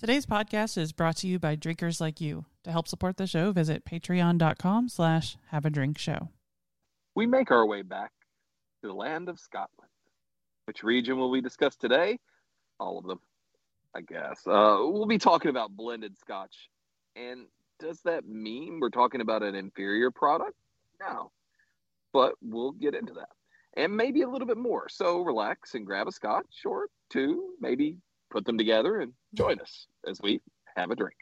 Today's podcast is brought to you by drinkers like you. To help support the show, visit patreon.com slash have a drink show. We make our way back to the land of Scotland. Which region will we discuss today? All of them, I guess. Uh, we'll be talking about blended scotch. And does that mean we're talking about an inferior product? No. But we'll get into that. And maybe a little bit more. So relax and grab a scotch or two, maybe put them together and join us as we have a drink.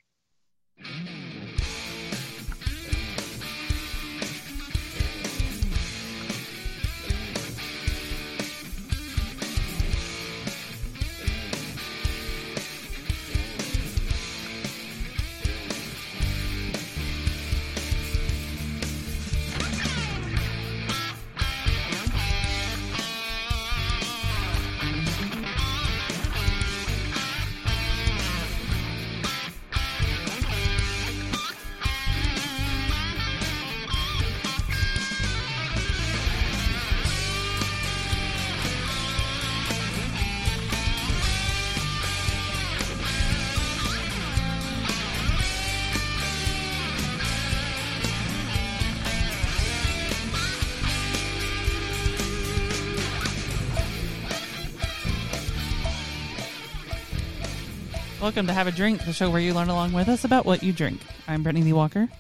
Welcome to Have a Drink, the show where you learn along with us about what you drink. I'm Brittany Lee Walker.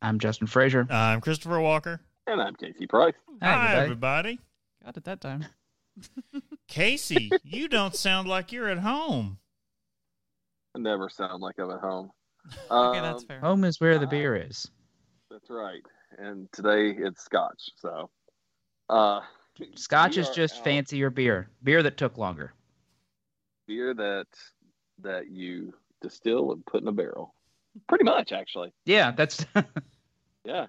I'm Justin Frazier. I'm Christopher Walker. And I'm Casey Price. Hi, everybody. Got it that time. Casey, you don't sound like you're at home. I never sound like I'm at home. Okay, that's Um, fair. Home is where the Uh, beer is. That's right. And today it's scotch. So, uh, Scotch is just out fancier beer. Beer that took longer. beer that that you distill and put in a barrel. Pretty much, actually. Yeah, that's Yeah.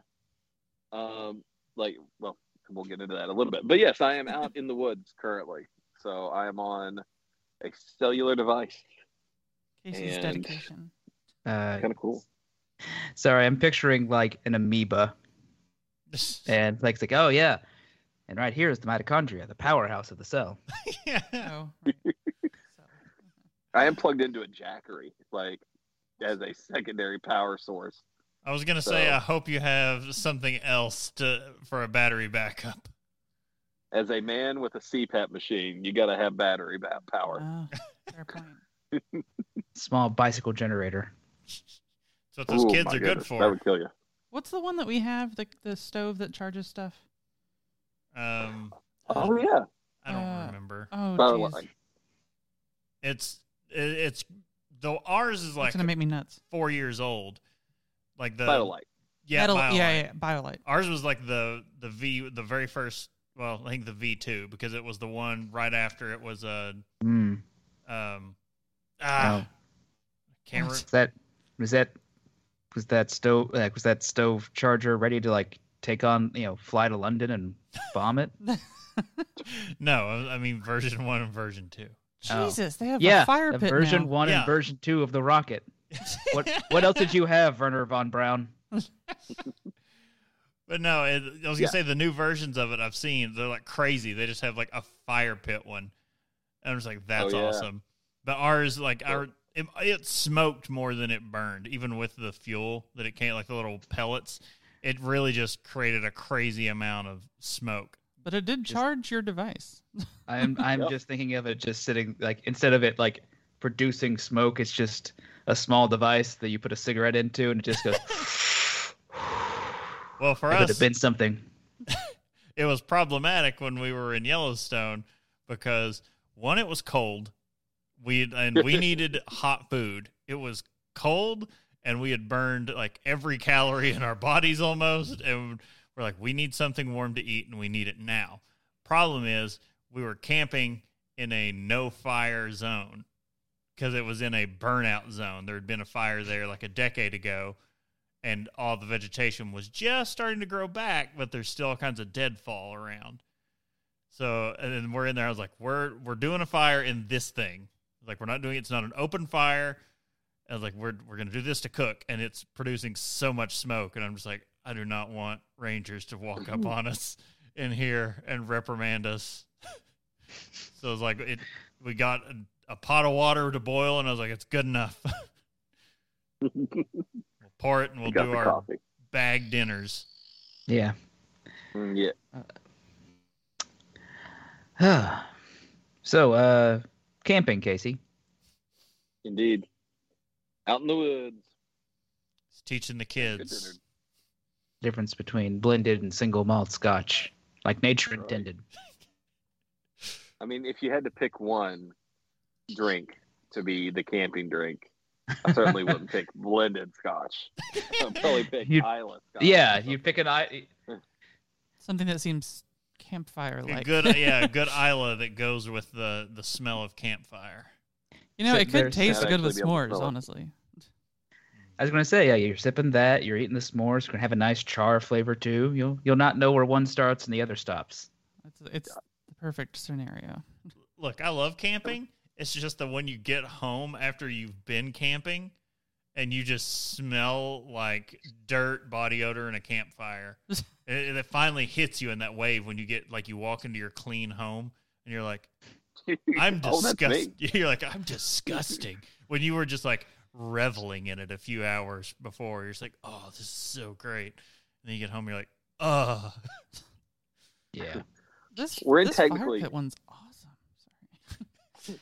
Um, like, well, we'll get into that a little bit. But yes, I am out in the woods currently. So I am on a cellular device. Casey's and- dedication. uh, Kind of cool. sorry. I'm picturing like an amoeba, and like it's like, oh yeah, and right here is the mitochondria, the powerhouse of the cell. yeah. Oh, right. So, I am plugged into a jackery, like as a secondary power source. I was gonna say, I hope you have something else to for a battery backup. As a man with a CPAP machine, you got to have battery ba- power. oh, fair point. Small bicycle generator. That's what those Ooh, kids are goodness, good for. That would kill you. What's the one that we have? The the stove that charges stuff? Um, Oh yeah, I don't Uh, remember. Oh, By the jeez. way. It's it, it's though ours is It's like gonna make me nuts. four years old. Like the Vitalite. yeah, Metal- Biolite. yeah, yeah, Biolite. Ours was like the the V the very first. Well, I think the V two because it was the one right after it was a Mm. um ah can't Was that was that was that stove like was that stove charger ready to like take on you know fly to London and bomb it? no, I I mean version one and version two. Oh. Jesus, they have yeah, a fire the pit version now. one Yeah. and version two of the rocket. What what else did you have, Wernher von Braun? But no, it, I was gonna Yeah. say the new versions of it I've seen. They're like crazy. They just have like a fire pit one, and I'm just like, that's Oh, yeah. awesome. But ours, like Yeah. our, it, it smoked more than it burned, even with the fuel that it came, like the little pellets. It really just created a crazy amount of smoke. But it did Just- charge your device. I'm I'm Yep. just thinking of it just sitting like instead of it like producing smoke, it's just a small device that you put a cigarette into and it just goes. Well, for us, it would have been something. it was problematic when we were in Yellowstone because one, it was cold. We and we needed hot food. It was cold, and we had burned like every calorie in our bodies almost, and we're like, we need something warm to eat, and we need it now. Problem is, we were camping in a no fire zone because it was in a burnout zone. There had been a fire there like a decade ago, and all the vegetation was just starting to grow back, but there's still all kinds of deadfall around. So, and then we're in there. I was like, we're we're doing a fire in this thing. Like, we're not doing it's not an open fire. I was like, we're we're gonna do this to cook, and it's producing so much smoke, and I'm just like, I do not want rangers to walk up on us in here and reprimand us. so it's like it. We got a pot of water to boil, and I was like, it's good enough. we'll pour it, and we'll do our coffee. bag dinners. Yeah. Mm, yeah. so, uh, camping, Casey. Indeed. Out in the woods. It's teaching the Good kids. Dinner. Difference between blended and single malt scotch, like nature Right. intended. I mean, if you had to pick one drink to be the camping drink, I certainly wouldn't pick blended scotch. I'd probably pick You'd- Islay scotch. Yeah, you pick an eye. Something that seems campfire like. good, yeah, good Islay that goes with the the smell of campfire. you know, So it could taste good with actually be able to s'mores, smell it. honestly. I was gonna say, yeah, you're sipping that, you're eating the s'mores, it's gonna have a nice char flavor too. You'll you'll not know where one starts and the other stops. It's, it's the perfect scenario. Look, I love camping. It's just that when you get home after you've been camping and you just smell like dirt, body odor, and a campfire, it, it finally hits you in that wave when you get like you walk into your clean home and you're like, I'm oh, disgusting. me. You're like, I'm disgusting. when you were just like reveling in it a few hours before, you're just like, oh, this is so great. And then you get home, you're like, ugh. Yeah. This We're in this fire technically- pit one's awesome. Sorry.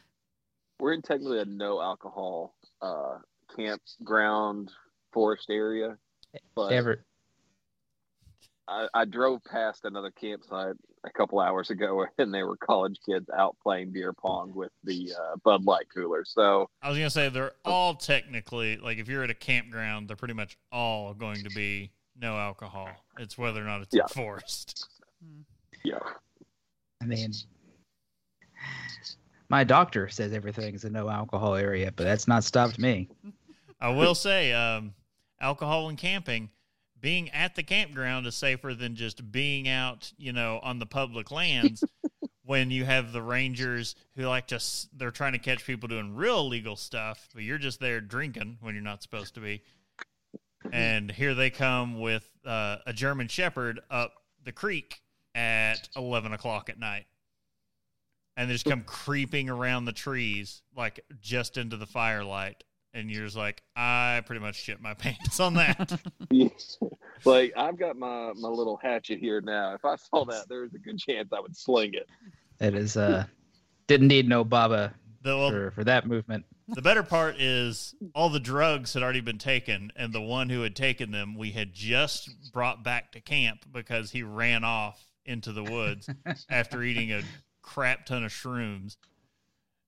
We're in technically a no alcohol uh, campground forest area, but Ever I, I drove past another campsite a couple hours ago, and they were college kids out playing beer pong with the uh, Bud Light cooler. So I was gonna say they're all technically like if you're at a campground, they're pretty much all going to be no alcohol. It's whether or not it's Yeah. enforced. yeah, I mean my doctor says everything's a no alcohol area, but that's not stopped me. I will say, um, alcohol and camping, being at the campground is safer than just being out, you know, on the public lands. when you have the rangers who like to they're trying to catch people doing real illegal stuff, but you're just there drinking when you're not supposed to be. And here they come with uh, a German Shepherd up the creek at 11 o'clock at night. And they just come creeping around the trees, like just into the firelight. And you're just like, I pretty much shit my pants on that. like I've got my my little hatchet here now. If I saw that, there's a good chance I would sling it. It is uh didn't need no baba the, well, for, for that movement. the better part is all the drugs had already been taken, and the one who had taken them, we had just brought back to camp because he ran off into the woods after eating a crap ton of shrooms.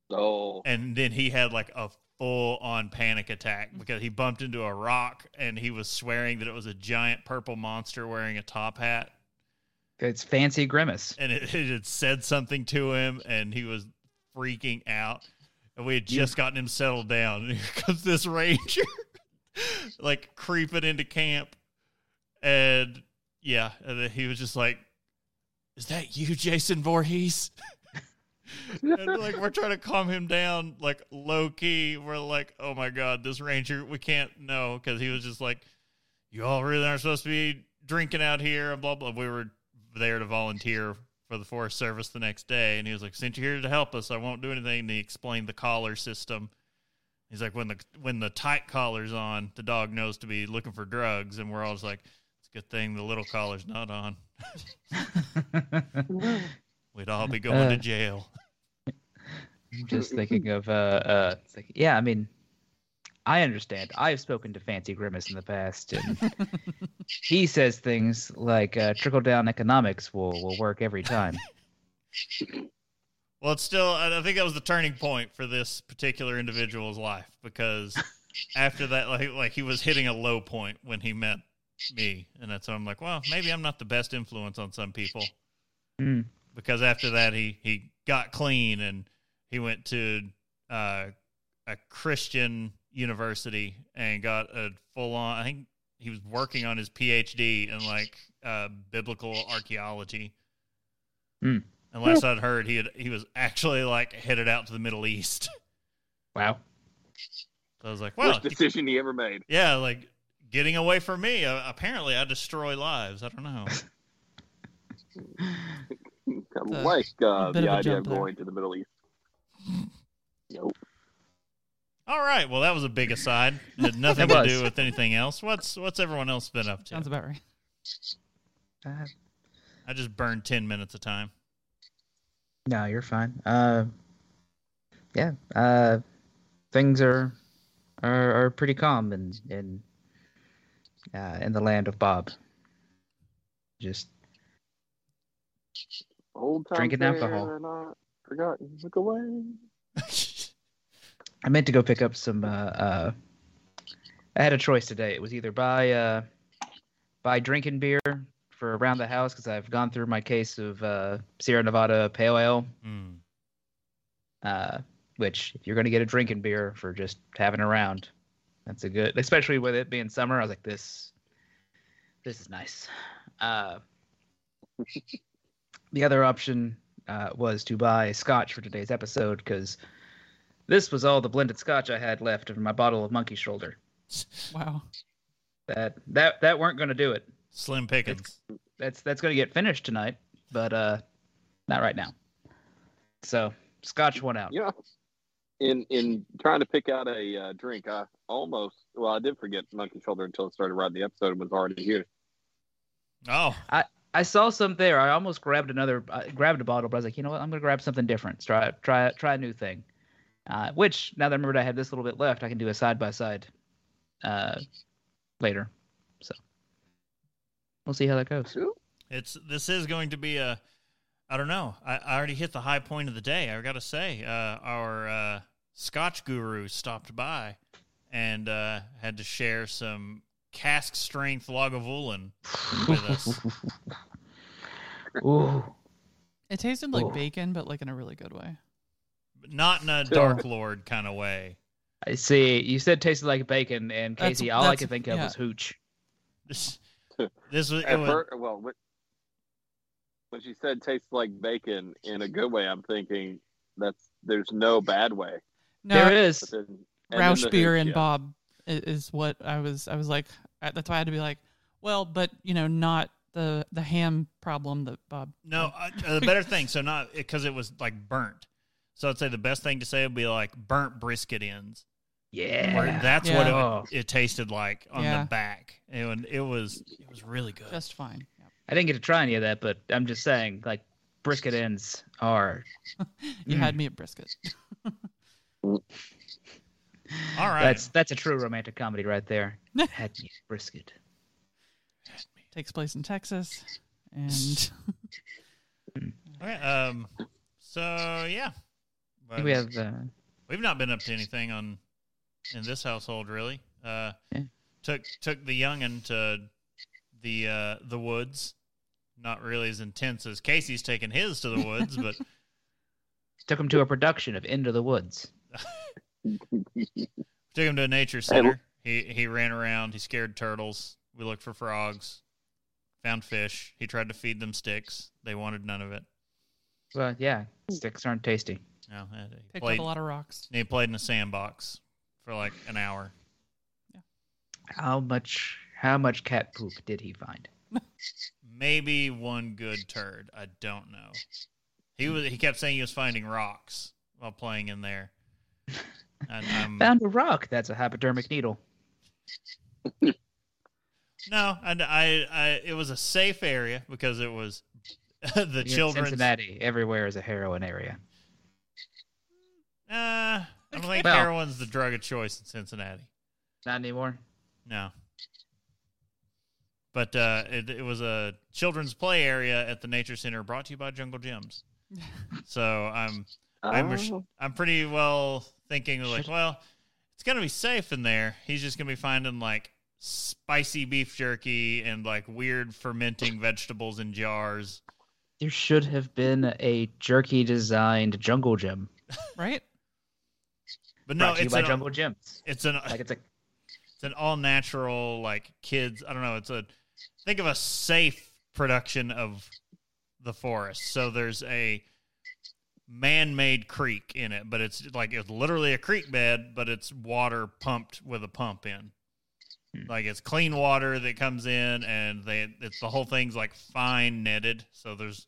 Oh, and then he had like a full on panic attack because he bumped into a rock and he was swearing that it was a giant purple monster wearing a top hat It's fancy grimace. and it, it had said something to him and he was freaking out and we had just gotten him settled down and here comes this ranger like creeping into camp and yeah and then he was just like is that you jason Voorhees? and like we're trying to calm him down like low key we're like oh my god this ranger we can't know because he was just like you all really aren't supposed to be drinking out here and blah blah. We were there to volunteer for the forest service the next day and he was like since you're here to help us i won't do anything. And he explained the collar system. He's like when the when the tight collar's on the dog knows to be looking for drugs and we're all just like it's a good thing the little collar's not on we'd all be going to Uh, jail just thinking of uh uh like, yeah i mean i understand i've spoken to fancy grimace in the past and he says things like uh, trickle down economics will will work every time Well, it's still. I think that was the turning point for this particular individual's life because after that, like, like he was hitting a low point when he met me, and that's when I'm like, well, maybe I'm not the best influence on some people Hmm. Because after that, he he got clean and he went to uh, a Christian university and got a full on. I think he was working on his PhD in like uh, biblical archaeology. And last I'd heard, he had he was actually like headed out to the Middle East. wow So I was like, well, worst decision he ever made. yeah, like getting away from me. Uh, apparently, I destroy lives. I don't know. I a- like uh, the of idea of jump there. going to the Middle East. Nope. All right. Well, that was a big aside. Had nothing to do with anything else. What's what's everyone else been up to? Sounds about right. Uh, I just burned ten minutes of time. no, you're fine. Uh, yeah. Uh, things are are, are pretty calm in in uh, in the land of Bob. Just Old times Drinking alcohol. are not forgotten. Look away. I meant to go pick up some. Uh, uh, I had a choice today. It was either buy uh, buy drinking beer for around the house because I've gone through my case of uh, Sierra Nevada Pale Ale. Hmm. Uh, which, if you're gonna get a drinking beer for just having around, that's a good. Especially with it being summer, I was like, this, this is nice. Uh, the other option uh, was to buy scotch for today's episode because this was all the blended scotch I had left of my bottle of Monkey Shoulder. Wow. That that that weren't going to do it. Slim pickings. That's that's going to get finished tonight, but uh, not right now. So scotch went out. Yeah. in in trying to pick out a uh, drink, I almost well, I did forget Monkey Shoulder until I started writing the episode and was already here. Oh, I saw some there. I almost grabbed another, uh, grabbed a bottle, but I was like, you know what? I'm gonna grab something different. Try, try, try a new thing. Uh, which now that I remembered I have this little bit left, I can do a side by side, uh, later. So we'll see how that goes. it's this is going to be a. I don't know. I, I already hit the high point of the day. I got to say, uh, our uh, Scotch guru stopped by and uh, had to share some cask strength Lagavulin with us. Ooh, It tasted like Oh. bacon, but like in a really good way. But not in a Dark Lord kind of way. I see. You said tasted like bacon, and That's- Casey, all I that's- could think of yeah. was hooch. This, this was, it At was first, well, when- when she said tastes like bacon in a good way, I'm thinking that's there's no bad way. No, there it is. But then, and then Roush the beer hooch, and yeah. Bob i- is what I was. I was like, I- that's why I had to be like, well, but you know, not the the ham problem that Bob. no uh, uh, the better thing. So not because it was like burnt. So I'd say the best thing to say would be like burnt brisket ends. Yeah. Where that's what Yeah. it, it tasted like on Yeah. the back. And it was it was really good. Just fine. Yeah. I didn't get to try any of that, but I'm just saying, like brisket ends are. You Mm. had me at brisket. All right. That's that's a true romantic comedy right there. Had me brisket. Takes place in Texas, and okay. Um. So yeah, think we have. Uh, We've not been up to anything on in this household really. Uh, Yeah. took took the youngin to the uh, the woods. Not really as intense as Casey's taking his to the woods, but took him to a production of Into the Woods. Took him to a nature center. He he ran around. He scared turtles. We looked for frogs. Found fish. He tried to feed them sticks. They wanted none of it. Well, yeah, sticks aren't tasty. No, he picked played. up a lot of rocks. He played in a sandbox for like an hour. How much? How much cat poop did he find? maybe one good turd. I don't know. He was. He kept saying he was finding rocks while playing in there. And um, Found a rock. That's a hypodermic needle. no, I, I, I, it was a safe area because it was the You're children's. Cincinnati. Everywhere is a heroin area. Uh, I don't think Well- heroin's the drug of choice in Cincinnati. Not anymore. No. But uh, it, it was a children's play area at the nature center, brought to you by Jungle Gyms. so I'm I'm Oh. I'm pretty well thinking like, well, it's gonna be safe in there. He's just gonna be finding like spicy beef jerky and like weird fermenting vegetables in jars. There should have been a jerky designed jungle gym. Right? But no, brought to you it's by an, Jungle Gyms. it's an Like it's a it's an all natural like kids. I don't know. It's a think of a safe production of the forest. So there's a man-made creek in it, but it's like it's literally a creek bed, but it's water pumped with a pump in. Hmm. Like it's clean water that comes in, and they it's the whole thing's like fine netted, so there's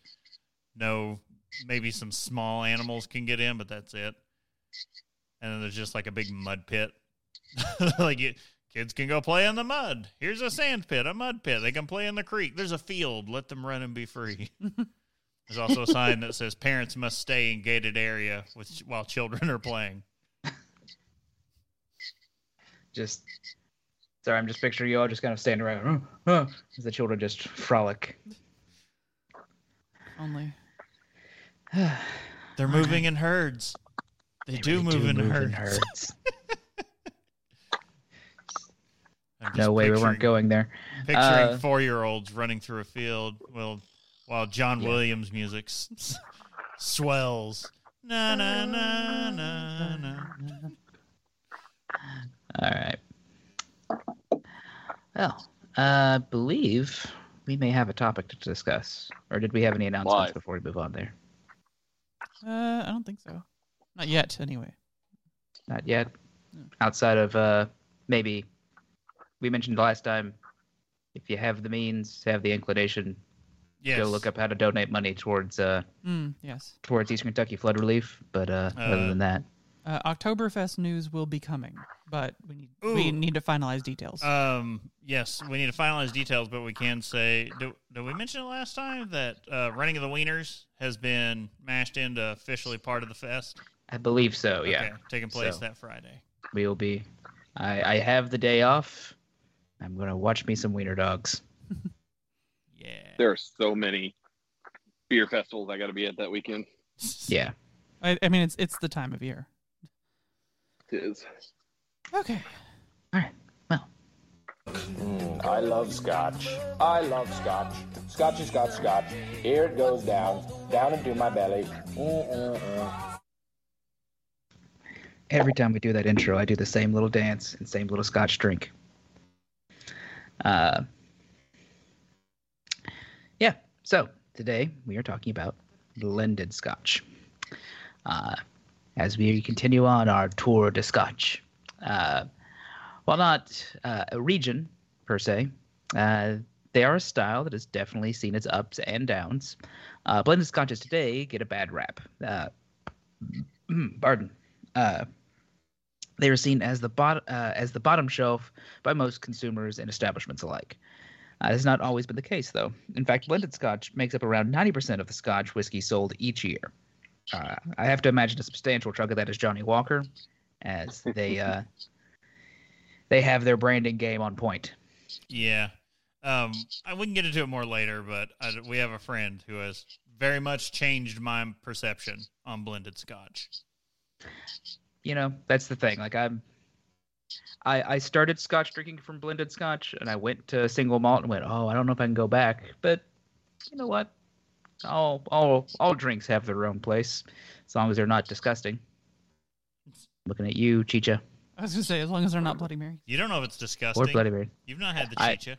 no maybe some small animals can get in, but that's it. and then there's just like a big mud pit. like you, kids can go play in the mud. Here's a sand pit, a mud pit. They can play in the creek. There's a field. Let them run and be free. There's also a sign that says parents must stay in gated area with, while children are playing. Just sorry, I'm just picturing you all just kind of standing around "Huh, huh," as the children just frolic. Only. They're moving in herds. They, do really move, in, move herds. herds. No way, we weren't going there. Picturing Uh, four-year-olds running through a field while while John Yeah. Williams music s- s- swells. Na na na na na. All right. Well, I believe we may have a topic to discuss. Or did we have any announcements Live. before we move on there? Uh, I don't think so. Not yet, anyway. Not yet. No. Outside of uh, maybe we mentioned last time, if you have the means, have the inclination, Yes. go look up how to donate money towards uh, Mm, yes. towards Eastern Kentucky flood relief. But uh, other Uh, than that, Uh, Oktoberfest news will be coming, but we need we need to finalize details. Um. Yes, we need to finalize details, but we can say. Do, did we mention it last time that uh, running of the wieners has been mashed into officially part of the fest? I believe so. Yeah, Okay, taking place So. that Friday. we will be. I, I have the day off. I'm gonna watch me some wiener dogs. Yeah. There are so many beer festivals I got to be at that weekend. Yeah. I, I mean, it's it's the time of year. It is. Okay. All right. Well, Mm, I love scotch. I love scotch. Scotchy scotch scotch. Here it goes down, down into my belly. Mm-mm-mm. every time we do that intro, I do the same little dance and same little scotch drink. Uh, yeah. So today we are talking about blended scotch. Uh, as we continue on our tour de scotch, uh, while not uh, a region per se, uh, they are a style that has definitely seen its ups and downs. Uh, blended scotches today get a bad rap. Uh, pardon. They are seen as the bot- as the bottom shelf by most consumers and establishments alike. Uh, has not always been the case, though. In fact, blended Scotch makes up around 90% of the Scotch whiskey sold each year. Uh, I have to imagine a substantial chunk of that is Johnnie Walker, as they uh, they have their branding game on point. Yeah. Um, I, wouldn't get into it more later, but I, we have a friend who has very much changed my perception on blended scotch. You know, that's the thing. Like I'm, I I started Scotch drinking from blended Scotch, and I went to single malt and went, oh, I don't know if I can go back. But you know what? All all all drinks have their own place, as long as they're not disgusting. Looking at you, Chicha, I was gonna say as long as they're not Bloody Mary. You don't know if it's disgusting. or Bloody Mary. You've not had the I- chicha,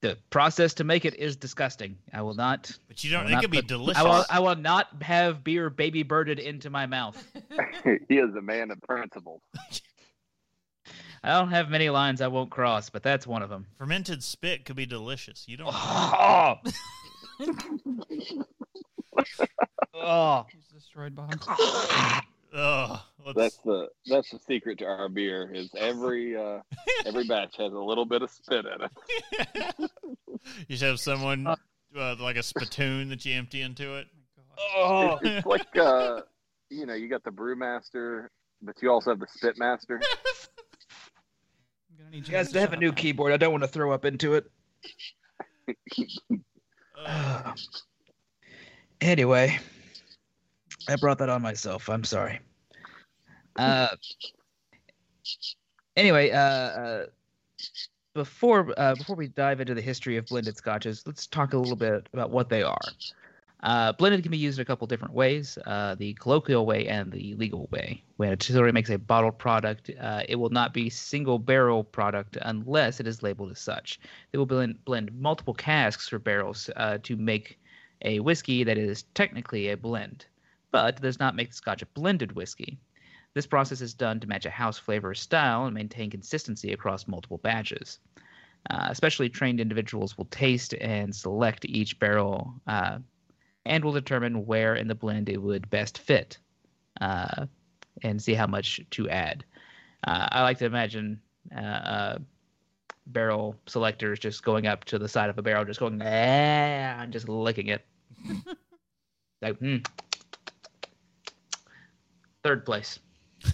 The process to make it is disgusting. I will not. but you I don't. will It not could be delicious. I will. I will not have beer baby birded into my mouth. he is a man of principle. I don't have many lines I won't cross, but that's one of them. Fermented spit could be delicious. You don't. Oh, oh. He's destroyed Bob. Ugh. let's- That's the that's the secret to our beer. Is every uh, every batch has a little bit of spit in it. you should have someone uh, like a spittoon that you empty into it. Oh. It's like uh, you know, you got the brewmaster, but you also have the spit master. I'm gonna You guys to have a new up. keyboard. I don't want to throw up into it. Ugh. anyway, I brought that on myself. I'm sorry. Uh, anyway, uh, uh, before uh, before we dive into the history of blended scotches, let's talk a little bit about what they are. Uh, blended can be used in a couple different ways: uh, the colloquial way and the legal way. When a distillery makes a bottled product, uh, it will not be single barrel product unless it is labeled as such. They will blend, blend multiple casks or barrels uh, to make a whiskey that is technically a blend, but does not make the Scotch a blended whiskey. This process is done to match a house flavor or style and maintain consistency across multiple batches. Uh, especially trained individuals will taste and select each barrel uh, and we'll determine where in the blend it would best fit. Uh, and see how much to add. Uh, I like to imagine uh, uh, barrel selectors just going up to the side of a barrel, just going, ah, and just licking it. like, hmm. Third place.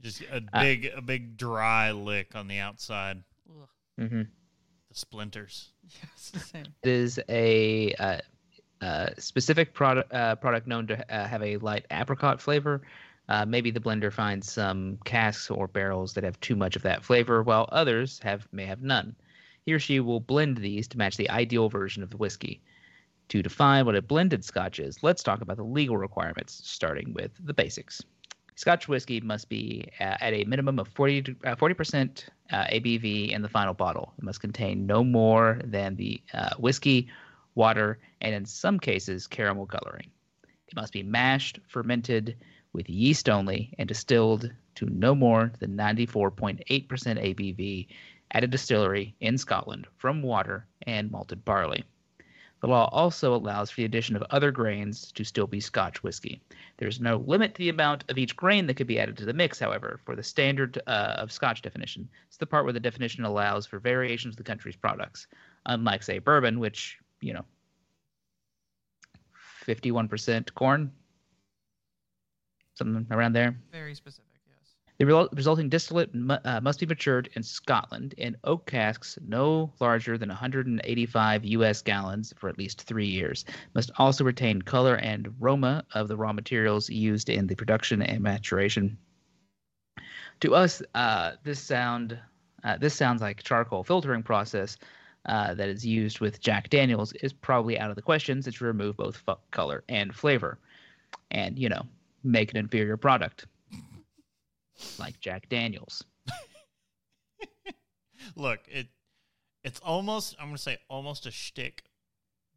Just a big, a big dry lick on the outside. Ugh. The splinters. Yes, the same. It is a uh, uh, specific product uh, product known to uh, have a light apricot flavor. Uh, maybe the blender finds some casks or barrels that have too much of that flavor, while others have may have none. He or she will blend these to match the ideal version of the whiskey. To define what a blended Scotch is, let's talk about the legal requirements, starting with the basics. Scotch whiskey must be uh, at a minimum of 40 to- uh, 40% uh, ABV in the final bottle. It must contain no more than the uh, whiskey, water, and in some cases, caramel coloring. It must be mashed, fermented with yeast only, and distilled to no more than 94.8% ABV at a distillery in Scotland from water and malted barley. The law also allows for the addition of other grains to still be Scotch whiskey. There's no limit to the amount of each grain that could be added to the mix, however, for the standard uh, of Scotch definition. It's the part where the definition allows for variations of the country's products. Unlike, say, bourbon, which, you know, 51% corn, something around there. Very specific. The resulting distillate uh, must be matured in Scotland in oak casks no larger than 185 U.S. gallons for at least three years. Must also retain color and aroma of the raw materials used in the production and maturation. To us, uh, this sound uh, this sounds like charcoal filtering process uh, that is used with Jack Daniels is probably out of the question since you remove both fu- color and flavor, and you know make an inferior product like Jack Daniels. Look, it it's almost I'm gonna say almost a shtick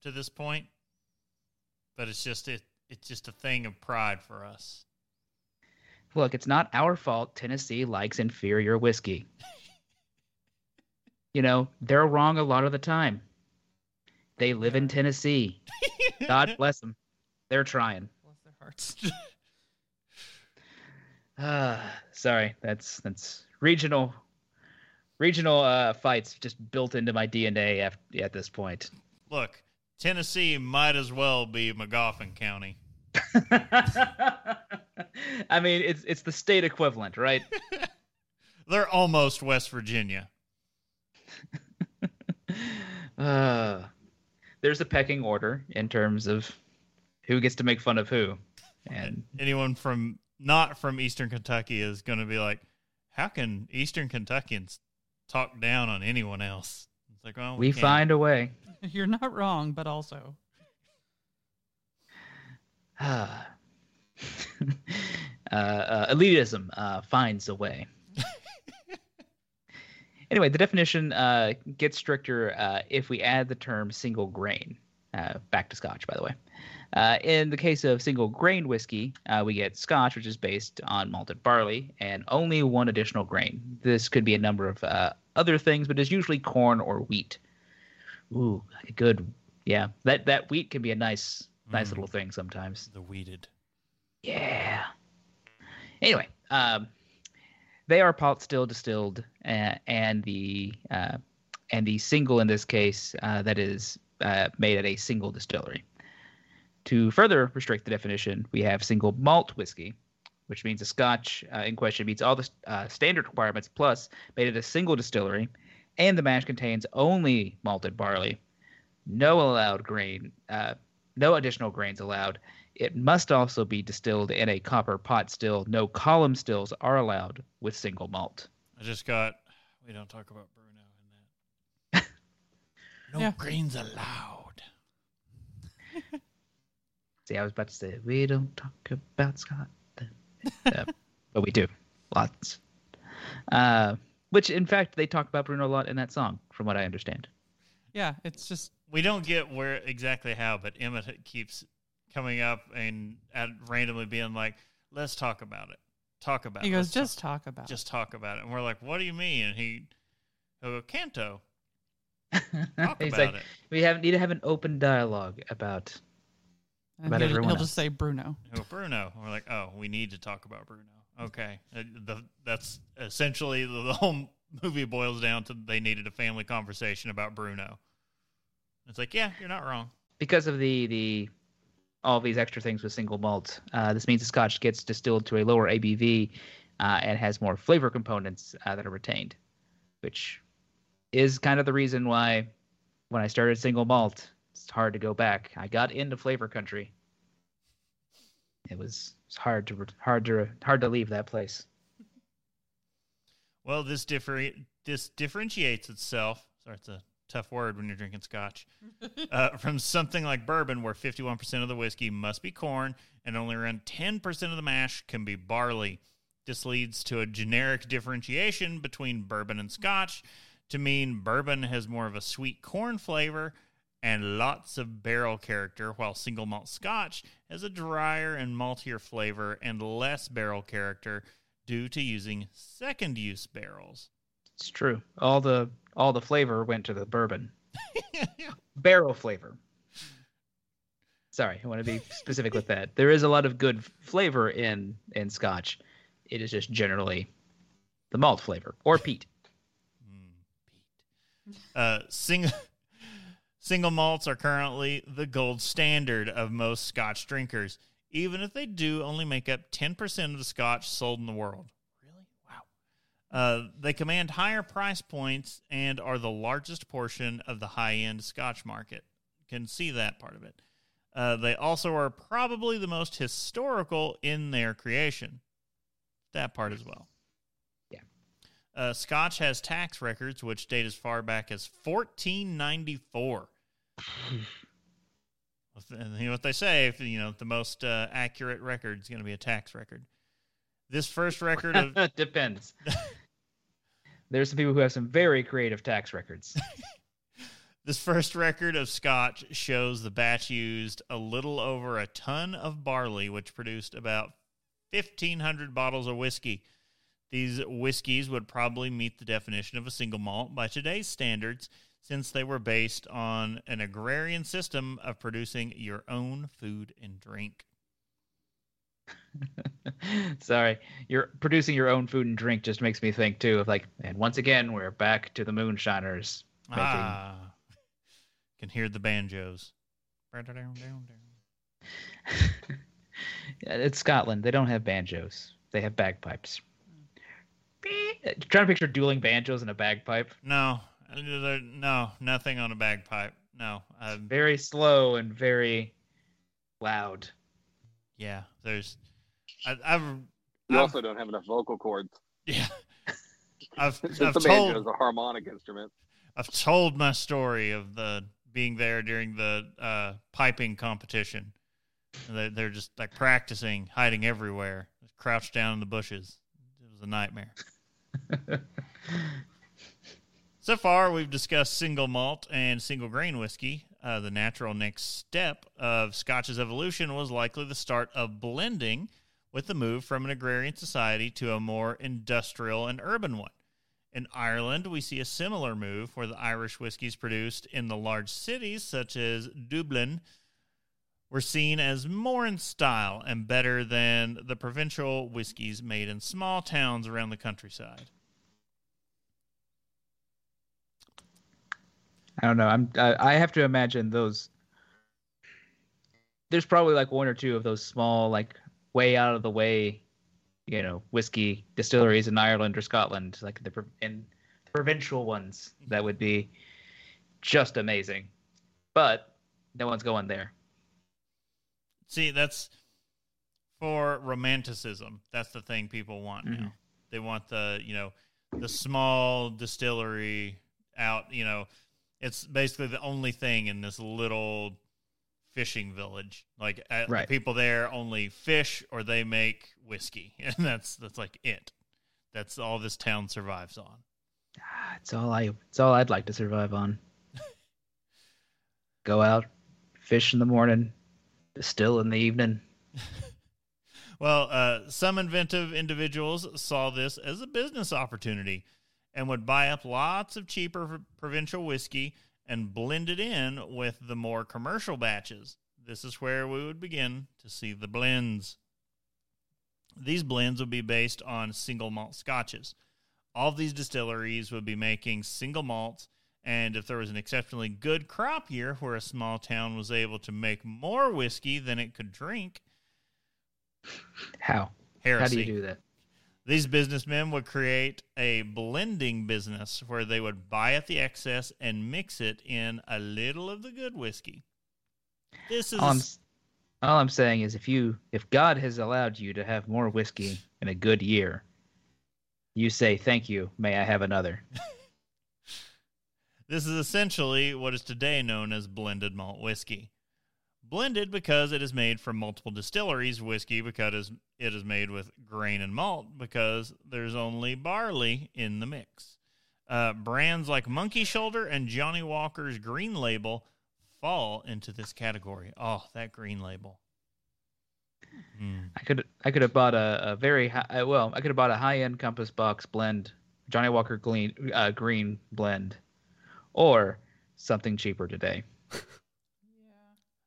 to this point, but it's just it it's just a thing of pride for us. Look, it's not our fault Tennessee likes inferior whiskey. you know, they're wrong a lot of the time. They live in Tennessee. God bless them. They're trying. Bless their hearts. Ah, sorry. That's that's regional regional uh, fights just built into my DNA at, at this point. Look, Tennessee might as well be Magoffin County. I mean, it's it's the state equivalent, right? They're almost West Virginia. Uh, there's a pecking order in terms of who gets to make fun of who, and Anyone from not from Eastern Kentucky is going to be like, how can Eastern Kentuckians talk down on anyone else? It's like, well, we can't. find a way. You're not wrong, but also Ah. uh, uh, elitism uh, finds a way. anyway, the definition uh, gets stricter uh, if we add the term single grain. Uh, back to Scotch, by the way. Uh, in the case of single grain whiskey, uh, we get Scotch, which is based on malted barley, and only one additional grain. This could be a number of uh, other things, but is usually corn or wheat. Ooh, good. Yeah, that that wheat can be a nice, nice Mm. little thing sometimes. the weeded. Yeah. Anyway, um, they are pot still distilled, uh, and the uh, and the single in this case uh, that is uh, made at a single distillery. To further restrict the definition, we have single malt whiskey, which means the Scotch uh, in question meets all the uh, standard requirements, plus made at a single distillery, and the mash contains only malted barley. No allowed grain, uh, no additional grains allowed. It must also be distilled in a copper pot still. No column stills are allowed with single malt. I just got. We don't talk about. No Yeah. greens allowed. See, I was about to say we don't talk about Scotland, uh, but we do lots. Uh, which, in fact, they talk about Bruno a lot in that song, from what I understand. yeah, it's just We don't get where exactly how, but Emmett keeps coming up and at randomly being like, "Let's talk about it. Talk about he it. He goes, Let's just talk, talk about just talk about it." And we're like, "What do you mean?" And he, he'll go, "Canto, talk He's about like, it." we have need to have an open dialogue about And About he'll, everyone he'll else. just say Bruno. Oh, Bruno. We're like, oh, we need to talk about Bruno. Okay, Uh, the, that's essentially the, the whole movie boils down to they needed a family conversation about Bruno. It's like, yeah, you're not wrong. because of the the all these extra things with single malt. Uh, this means the Scotch gets distilled to a lower ABV uh, and has more flavor components uh, that are retained, which is kind of the reason why when I started single malt, it's hard to go back. I got into flavor country. It was it's hard to hard to hard to leave that place. Well, this differ this differentiates itself. Sorry, it's a tough word when you're drinking scotch. uh, from something like bourbon, where 51% of the whiskey must be corn and only around 10% of the mash can be barley. This leads to a generic differentiation between bourbon and scotch to mean bourbon has more of a sweet corn flavor and lots of barrel character, while single malt scotch has a drier and maltier flavor and less barrel character due to using second use barrels. It's true. All the all the flavor went to the bourbon. Barrel flavor. Sorry, I want to be specific with that. There is a lot of good flavor in in Scotch. It is just generally the malt flavor or peat. Uh, single single malts are currently the gold standard of most Scotch drinkers, even if they do only make up ten percent of the Scotch sold in the world. Really? Wow. Uh, they command higher price points and are the largest portion of the high end Scotch market. Can see that part of it. Uh, they also are probably the most historical in their creation. That part as well. Uh, Scotch has tax records which date as far back as 1494. and you know what they say? If you know the most uh, accurate record is going to be a tax record. This first record of Depends. There's some people who have some very creative tax records. This first record of Scotch shows the batch used a little over a ton of barley, which produced about 1,500 bottles of whiskey. These whiskeys would probably meet the definition of a single malt by today's standards, since they were based on an agrarian system of producing your own food and drink. Sorry, you're producing your own food and drink just makes me think too of like, and once again we're back to the moonshiners. Making, Ah, can hear the banjos. It's Scotland. They don't have banjos. They have bagpipes. Beep. Trying to picture dueling banjos and a bagpipe. No, no, nothing on a bagpipe. No, um, Very slow and very loud. yeah. There's, I, I've, You I've also don't have enough vocal cords. Yeah. I've Since I've the banjo is a harmonic instrument. I've told my story of the being there during the uh, piping competition. They, they're just like practicing, hiding everywhere, crouched down in the bushes. It was a nightmare. so far, we've discussed single malt and single grain whiskey. Uh, the natural next step of Scotch's evolution was likely the start of blending with the move from an agrarian society to a more industrial and urban one. In Ireland, we see a similar move where the Irish whiskies produced in the large cities, such as Dublin, were seen as more in style and better than the provincial whiskies made in small towns around the countryside. I don't know. I'm. I, I have to imagine those. There's probably like one or two of those small, like way out of the way, you know, whiskey distilleries in Ireland or Scotland, like the in provincial ones that would be just amazing. But no one's going there. See, that's for romanticism. That's the thing people want Mhm. now. They want the, you know, the small distillery out, you know, it's basically the only thing in this little fishing village. Like uh, Right. the people there only fish or they make whiskey. And that's that's like it. That's all this town survives on. Ah, It's all I. It's all I'd like to survive on. Go out, fish in the morning, distill in the evening. Well, uh, some inventive individuals saw this as a business opportunity and would buy up lots of cheaper provincial whiskey and blend it in with the more commercial batches. this is where we would begin to see the blends. These blends would be based on single malt scotches. All of these distilleries would be making single malts, and if there was an exceptionally good crop year where a small town was able to make more whiskey than it could drink, How? heresy. How do you do that? These businessmen would create a blending business where they would buy at the excess and mix it in a little of the good whiskey. This is All I'm, all I'm saying is, if you, if God has allowed you to have more whiskey in a good year, you say, "Thank you. May I have another?" this is essentially what is today known as blended malt whiskey. Blended because it is made from multiple distilleries, whiskey because it is made with grain and malt because there's only barley in the mix. Uh, brands like Monkey Shoulder and Johnnie Walker's Green Label fall into this category. Oh, that green label. Mm. I could, I could have bought a, a very high, uh, well, I could have bought a high-end Compass Box blend, Johnnie Walker Green, uh, Green blend, or something cheaper today. yeah.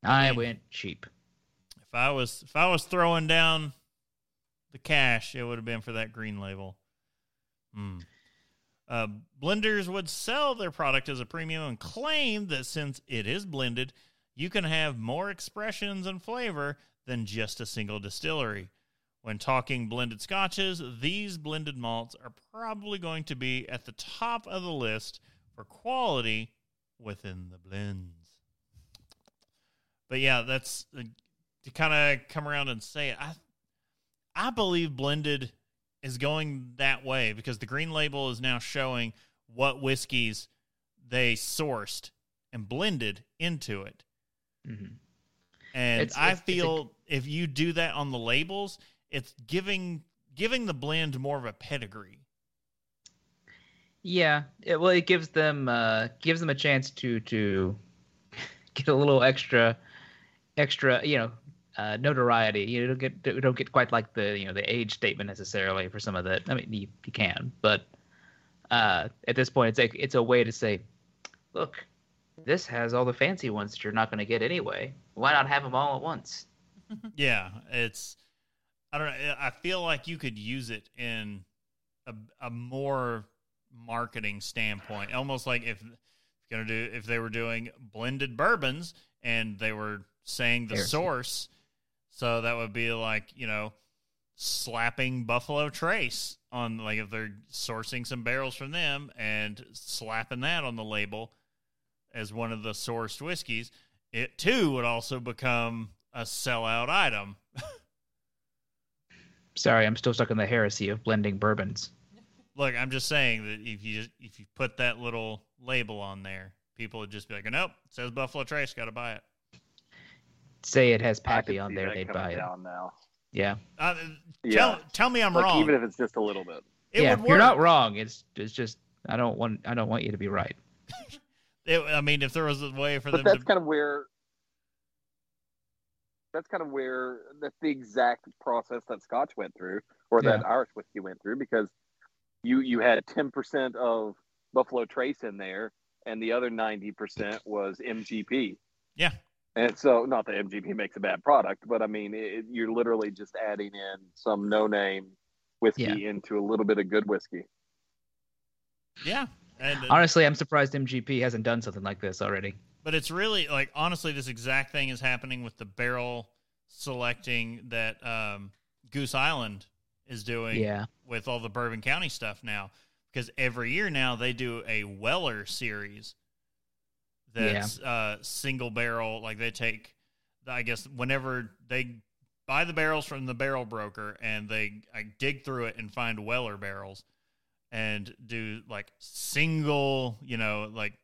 I mean- went cheap. If I was if I was throwing down the cash, it would have been for that green label. Hmm. Uh, blenders would sell their product as a premium and claim that since it is blended, you can have more expressions and flavor than just a single distillery. When talking blended scotches, these blended malts are probably going to be at the top of the list for quality within the blends. But yeah, that's uh, to kind of come around and say it. I I believe blended is going that way because the green label is now showing what whiskeys they sourced and blended into it. Mm-hmm. And It's- I it's- it's a- feel if you do that on the labels, it's giving giving the blend more of a pedigree. Yeah, it, well, it gives them uh, gives them a chance to to get a little extra extra you know uh, notoriety. You don't get you don't get quite like the you know the age statement necessarily for some of that. I mean, you, you can, but uh, at this point, it's like it's a way to say, look, this has all the fancy ones that you're not going to get anyway. Why not have them all at once? Yeah, it's I don't know. I feel like you could use it in a, a more marketing standpoint, almost like if gonna do if they were doing blended bourbons and they were saying the Heresy. source, so that would be like you know slapping Buffalo Trace on like if they're sourcing some barrels from them and slapping that on the label as one of the sourced whiskeys, it too would also become a sellout item. Sorry, I'm still stuck in the heresy of blending bourbons. Look, I'm just saying that if you just, if you put that little label on there, people would just be like, "Nope, it says Buffalo Trace, got to buy it." Say it has I Pappy on there, they'd buy it. down now. Yeah, Uh, Yeah, tell, tell me I'm like wrong. even if it's just a little bit. it yeah, you're not wrong. It's it's just I don't want I don't want you to be right. It- I mean, if there was a way for But them that's to, kind of where that's kind of where that's the exact process that Scotch went through, or that Irish whiskey went through, because you you had ten percent of Buffalo Trace in there, and the other ninety percent was MGP. yeah, And so, not that MGP makes a bad product, but I mean, it, you're literally just adding in some no-name whiskey into a little bit of good whiskey. yeah, and uh, Honestly, I'm surprised MGP hasn't done something like this already. But it's really like honestly, this exact thing is happening with the barrel selecting that um, Goose Island is doing Yeah. with all the Bourbon County stuff now. Because every year now they do a Weller series that's uh, single barrel. Like they take, I guess, whenever they buy the barrels from the barrel broker and they I dig through it and find Weller barrels and do like single, you know, like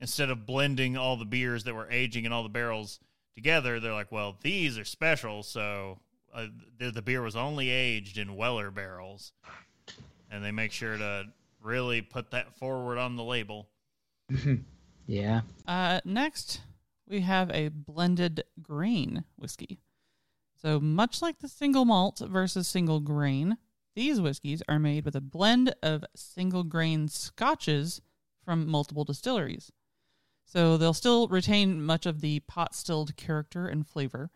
instead of blending all the beers that were aging in all the barrels together, they're like, well, these are special, so uh, the, the beer was only aged in Weller barrels, and they make sure to really put that forward on the label. yeah. Uh, next, we have a blended grain whiskey. So, much like the single malt versus single grain, these whiskeys are made with a blend of single grain scotches from multiple distilleries. So they'll still retain much of the pot stilled character and flavor.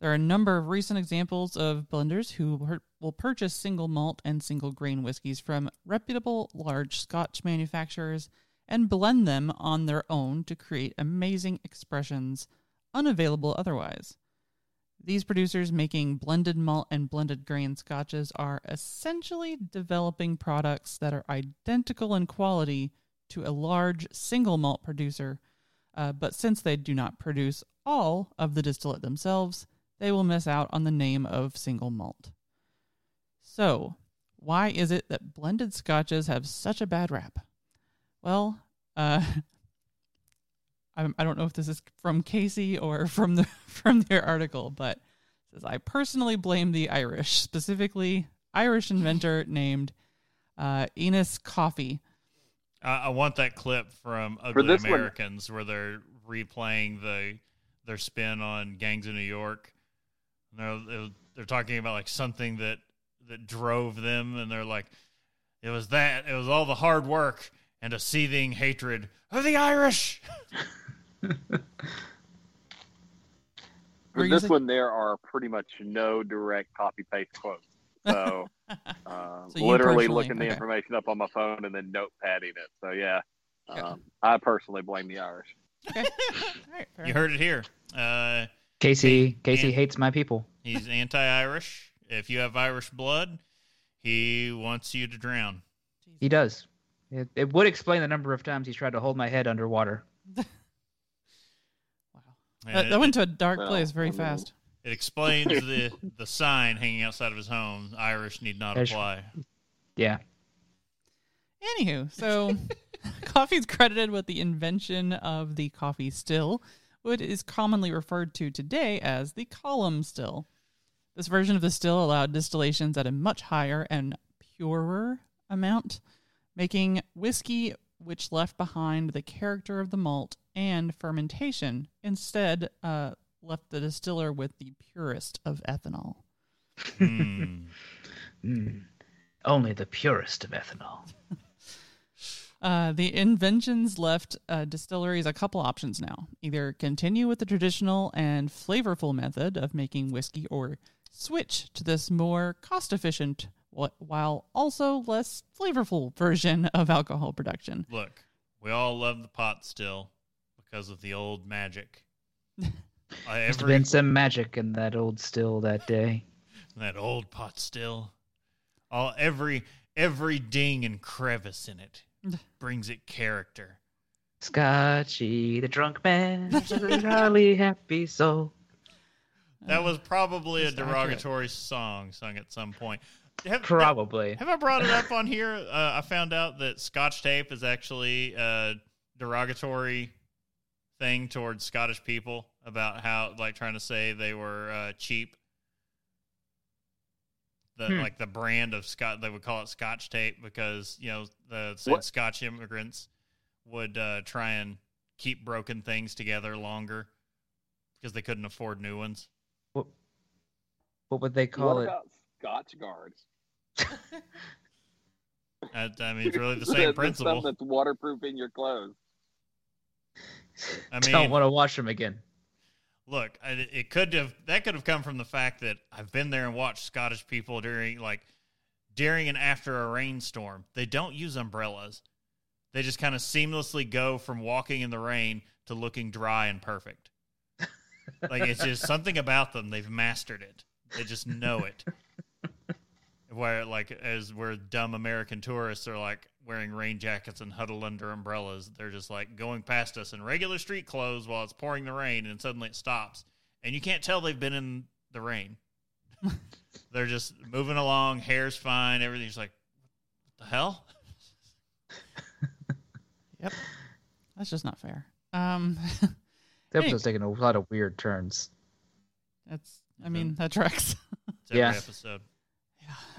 There are a number of recent examples of blenders who will purchase single malt and single grain whiskeys from reputable large Scotch manufacturers and blend them on their own to create amazing expressions unavailable otherwise. These producers making blended malt and blended grain scotches are essentially developing products that are identical in quality to a large single malt producer, uh, but since they do not produce all of the distillate themselves, they will miss out on the name of single malt. So, why is it that blended scotches have such a bad rap? Well, uh, I, I don't know if this is from Casey or from the from their article, but it says I personally blame the Irish, specifically Irish inventor named uh, Aeneas Coffey. I, I want that clip from For Ugly this one- Americans where they're replaying the their spin on Gangs of New York. They're they're talking about like something that that drove them, and they're like, it was that it was all the hard work and a seething hatred of the Irish. For this saying- one, there are pretty much no direct copy paste quotes. So, uh, So literally personally- looking the information up on my phone and then notepadding it. So yeah, Okay. um, I personally blame the Irish. Okay. All right. You heard it here. Uh, Casey Casey and- hates my people. he's anti-Irish. If you have Irish blood, he wants you to drown. He does. It, it would explain the number of times he's tried to hold my head underwater. Wow. That, it- that went to a dark Well, place very I mean- fast. It explains the the sign hanging outside of his home. Irish need not Yes. apply. Yeah. Anywho, so Coffey's credited with the invention of the Coffey still, what is commonly referred to today as the column still. This version of the still allowed distillations at a much higher and purer amount, making whiskey which left behind the character of the malt and fermentation, instead uh, left the distiller with the purest of ethanol. Hmm. Mm. Only the purest of ethanol. Uh, the inventions left uh, distilleries a couple options now. Either continue with the traditional and flavorful method of making whiskey or switch to this more cost efficient while also less flavorful version of alcohol production. Look, we all love the pot still because of the old magic. Uh, Must have every, been some magic in that old still that day. that old pot still. All every every ding and crevice in it brings it character. Scotchy, the drunk man, a jolly happy soul. That was probably a accurate. derogatory song sung at some point. Have, Probably. Have I brought it up on here? Uh, I found out that Scotch tape is actually a derogatory thing towards Scottish people about how, like, trying to say they were uh, cheap. The Hmm. like the brand of Scott, they would call it Scotch tape because you know the said Scotch immigrants would uh, try and keep broken things together longer because they couldn't afford new ones. What, what would they call what it? about Scotch guards? I, I mean, it's really the The- same the principle. stuff that's waterproof in your clothes. I Don't want to wash them again. Look, it could have that could have come from the fact that I've been there and watched Scottish people during like during and after a rainstorm. They don't use umbrellas. They just kind of seamlessly go from walking in the rain to looking dry and perfect. like it's just something about them. They've mastered it. They just know it. Where like as where dumb American tourists are like wearing rain jackets and huddled under umbrellas, they're just like going past us in regular street clothes while it's pouring the rain, and suddenly it stops, and you can't tell they've been in the rain. they're just moving along, hair's fine, everything's like, what the hell? Yep. That's just not fair. Um, The episode's taking a lot of weird turns. that's, I mean, that tracks. It's every Yeah. episode.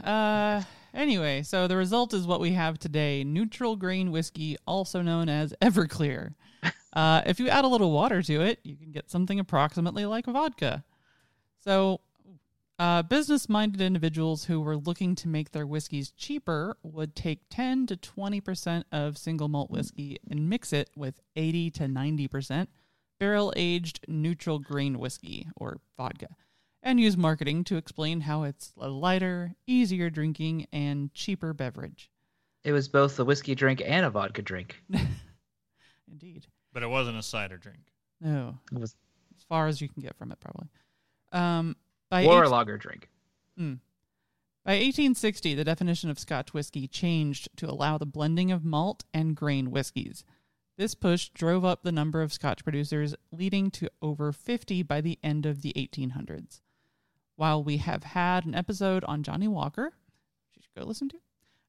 Uh, anyway, so the result is what we have today neutral grain whiskey, also known as Everclear. Uh, if you add a little water to it, you can get something approximately like vodka. So, Uh, Business minded individuals who were looking to make their whiskeys cheaper would take 10 to 20% of single malt whiskey and mix it with 80 to 90% barrel aged neutral grain whiskey or vodka and use marketing to explain how it's a lighter, easier drinking, and cheaper beverage. It was both a whiskey drink and a vodka drink. Indeed. But it wasn't a cider drink. No, It was as far as you can get from it, probably. Um, by or a eight- lager drink. Mm. By 1860, the definition of Scotch whiskey changed to allow the blending of malt and grain whiskies. This push drove up the number of Scotch producers, leading to over 50 by the end of the 1800s. While we have had an episode on Johnnie Walker, which you should go listen to,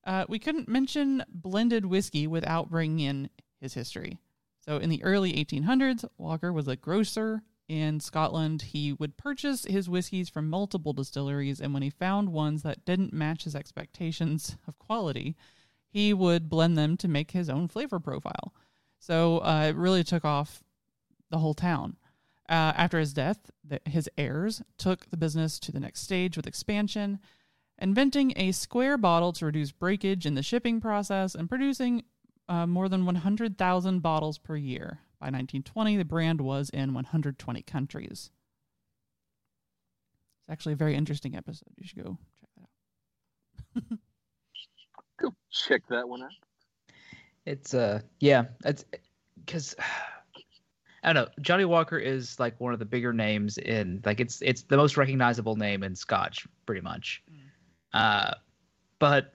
uh, we couldn't mention blended whiskey without bringing in his history. So, in the early 1800s, Walker was a grocer in Scotland. He would purchase his whiskeys from multiple distilleries, and when he found ones that didn't match his expectations of quality, he would blend them to make his own flavor profile. So, uh, it really took off the whole town. Uh, after his death, the, his heirs took the business to the next stage with expansion, inventing a square bottle to reduce breakage in the shipping process and producing uh, more than 100,000 bottles per year. By 1920, the brand was in 120 countries. It's actually a very interesting episode. You should go check that out. Go check that one out. It's uh yeah, it's because I don't know. Johnnie Walker is like one of the bigger names in like it's it's the most recognizable name in Scotch, pretty much. Uh, but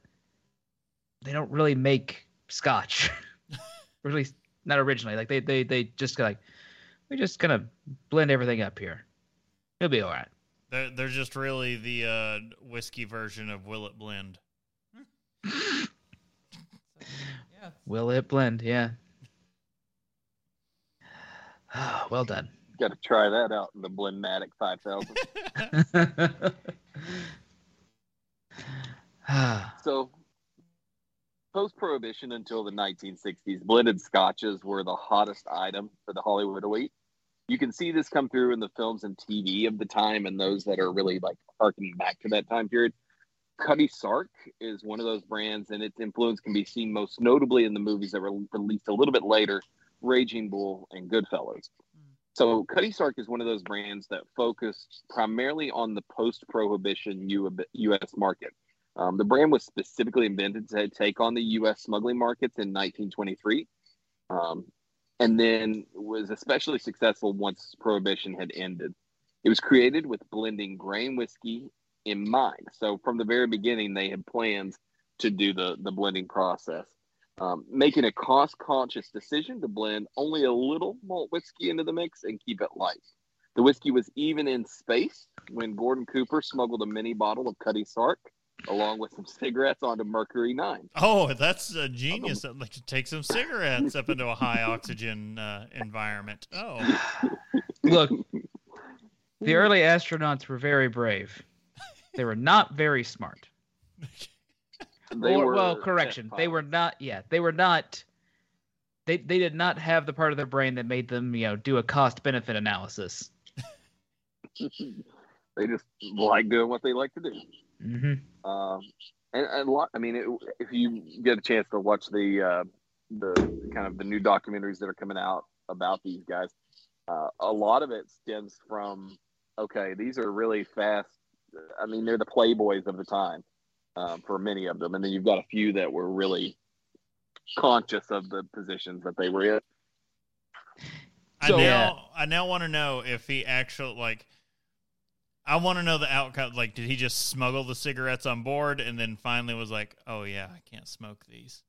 they don't really make Scotch, or at least not originally. Like they they they just like we just gonna blend everything up here. It'll be all right. They're, they're just really the uh, whiskey version of Will It Blend. Yeah. Will it blend? Yeah. well done. Got to try that out in the Blendmatic 5000. So, post prohibition until the 1960s, blended scotches were the hottest item for the Hollywood elite. You can see this come through in the films and TV of the time and those that are really like harkening back to that time period. Cutty Sark is one of those brands, and its influence can be seen most notably in the movies that were released a little bit later Raging Bull and Goodfellas. So, Cutty Sark is one of those brands that focus primarily on the post prohibition U.S. market. Um, the brand was specifically invented to take on the U.S. smuggling markets in 1923, um, and then was especially successful once prohibition had ended. It was created with blending grain whiskey in mind. So from the very beginning, they had plans to do the the blending process, um, making a cost conscious decision to blend only a little malt whiskey into the mix and keep it light. The whiskey was even in space when Gordon Cooper smuggled a mini bottle of Cutty Sark along with some cigarettes onto Mercury 9. Oh, that's a genius. I'd like to take some cigarettes up into a high oxygen uh, environment. Oh, Look, the early astronauts were very brave. They were not very smart. They or, were well, correction. They were not. Yeah, they were not. They they did not have the part of their brain that made them, you know, do a cost benefit analysis. they just like doing what they like to do. Mm-hmm. Um, and, and a lot. I mean, it, if you get a chance to watch the uh, the kind of the new documentaries that are coming out about these guys, uh, a lot of it stems from okay, these are really fast. I mean, they're the playboys of the time um, for many of them, and then you've got a few that were really conscious of the positions that they were in. I So- now I now want to know if he actually like. I want to know the outcome. Like, did he just smuggle the cigarettes on board and then finally was like, "Oh yeah, I can't smoke these."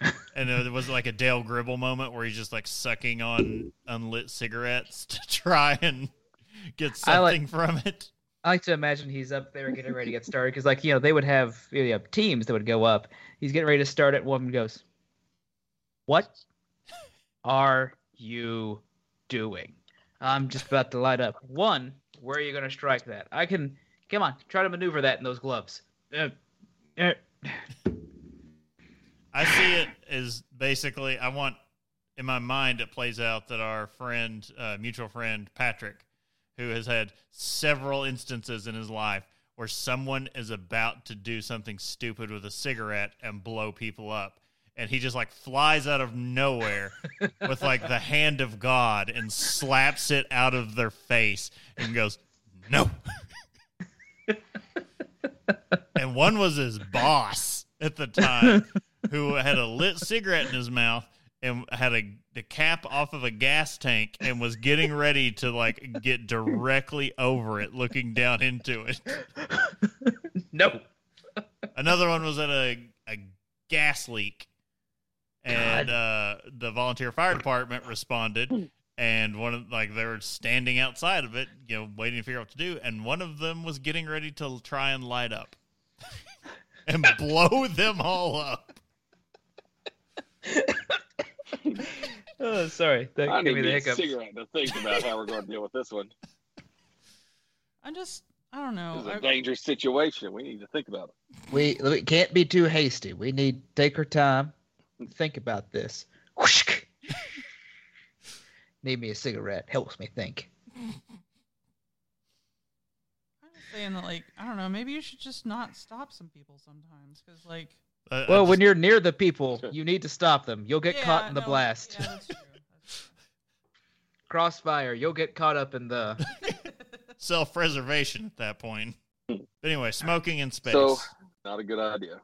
and there was like a Dale Gribble moment where he's just like sucking on unlit cigarettes to try and get I like- something from it. I like to imagine he's up there getting ready to get started because, like, you know, they would have you know, teams that would go up. He's getting ready to start it. One goes, "What are you doing?" I'm just about to light up. One, where are you going to strike that? I can. Come on, try to maneuver that in those gloves. Uh, uh, I see it as basically I want in my mind it plays out that our friend, uh, mutual friend Patrick, who has had several instances in his life where someone is about to do something stupid with a cigarette and blow people up. And he just like flies out of nowhere with like the hand of God and slaps it out of their face and goes, No. and one was his boss at the time who had a lit cigarette in his mouth and had a the cap off of a gas tank and was getting ready to like get directly over it looking down into it. No. another one was at a, a gas leak. And uh, the volunteer fire department responded and one of like they were standing outside of it you know waiting to figure out what to do. And one of them was getting ready to try and light up and blow them all up Oh, sorry. That I gave need me the a hiccups. cigarette to think about how we're going to deal with this one. I just, I don't know. This is a I- dangerous situation. We need to think about it. We, we can't be too hasty. We need to take our time and think about this. Need me a cigarette. Helps me think. I'm just saying that, like, I don't know. Maybe you should just not stop some people sometimes, because, like, I- I Well, when you're near the people, you need to stop them. You'll get yeah, caught in the no, blast. Yeah, that's true. That's Crossfire. You'll get caught up in the. self-preservation at that point but anyway smoking in space So, not a good idea.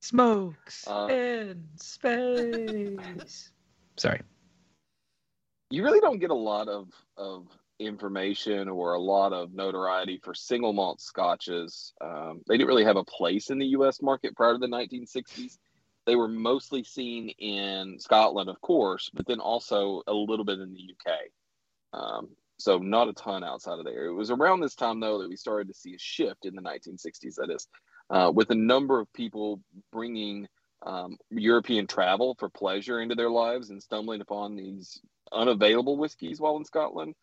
Smokes Uh, in space. Sorry. You really don't get a lot of, of information or a lot of notoriety for single malt scotches. Um, they didn't really have a place in the U.S. market prior to the 1960s. They were mostly seen in Scotland, of course, but then also a little bit in the UK. Um, so not a ton outside of there. It was around this time, though, that we started to see a shift in the 1960s. That is, uh, with a number of people bringing um, European travel for pleasure into their lives and stumbling upon these unavailable whiskeys while in Scotland.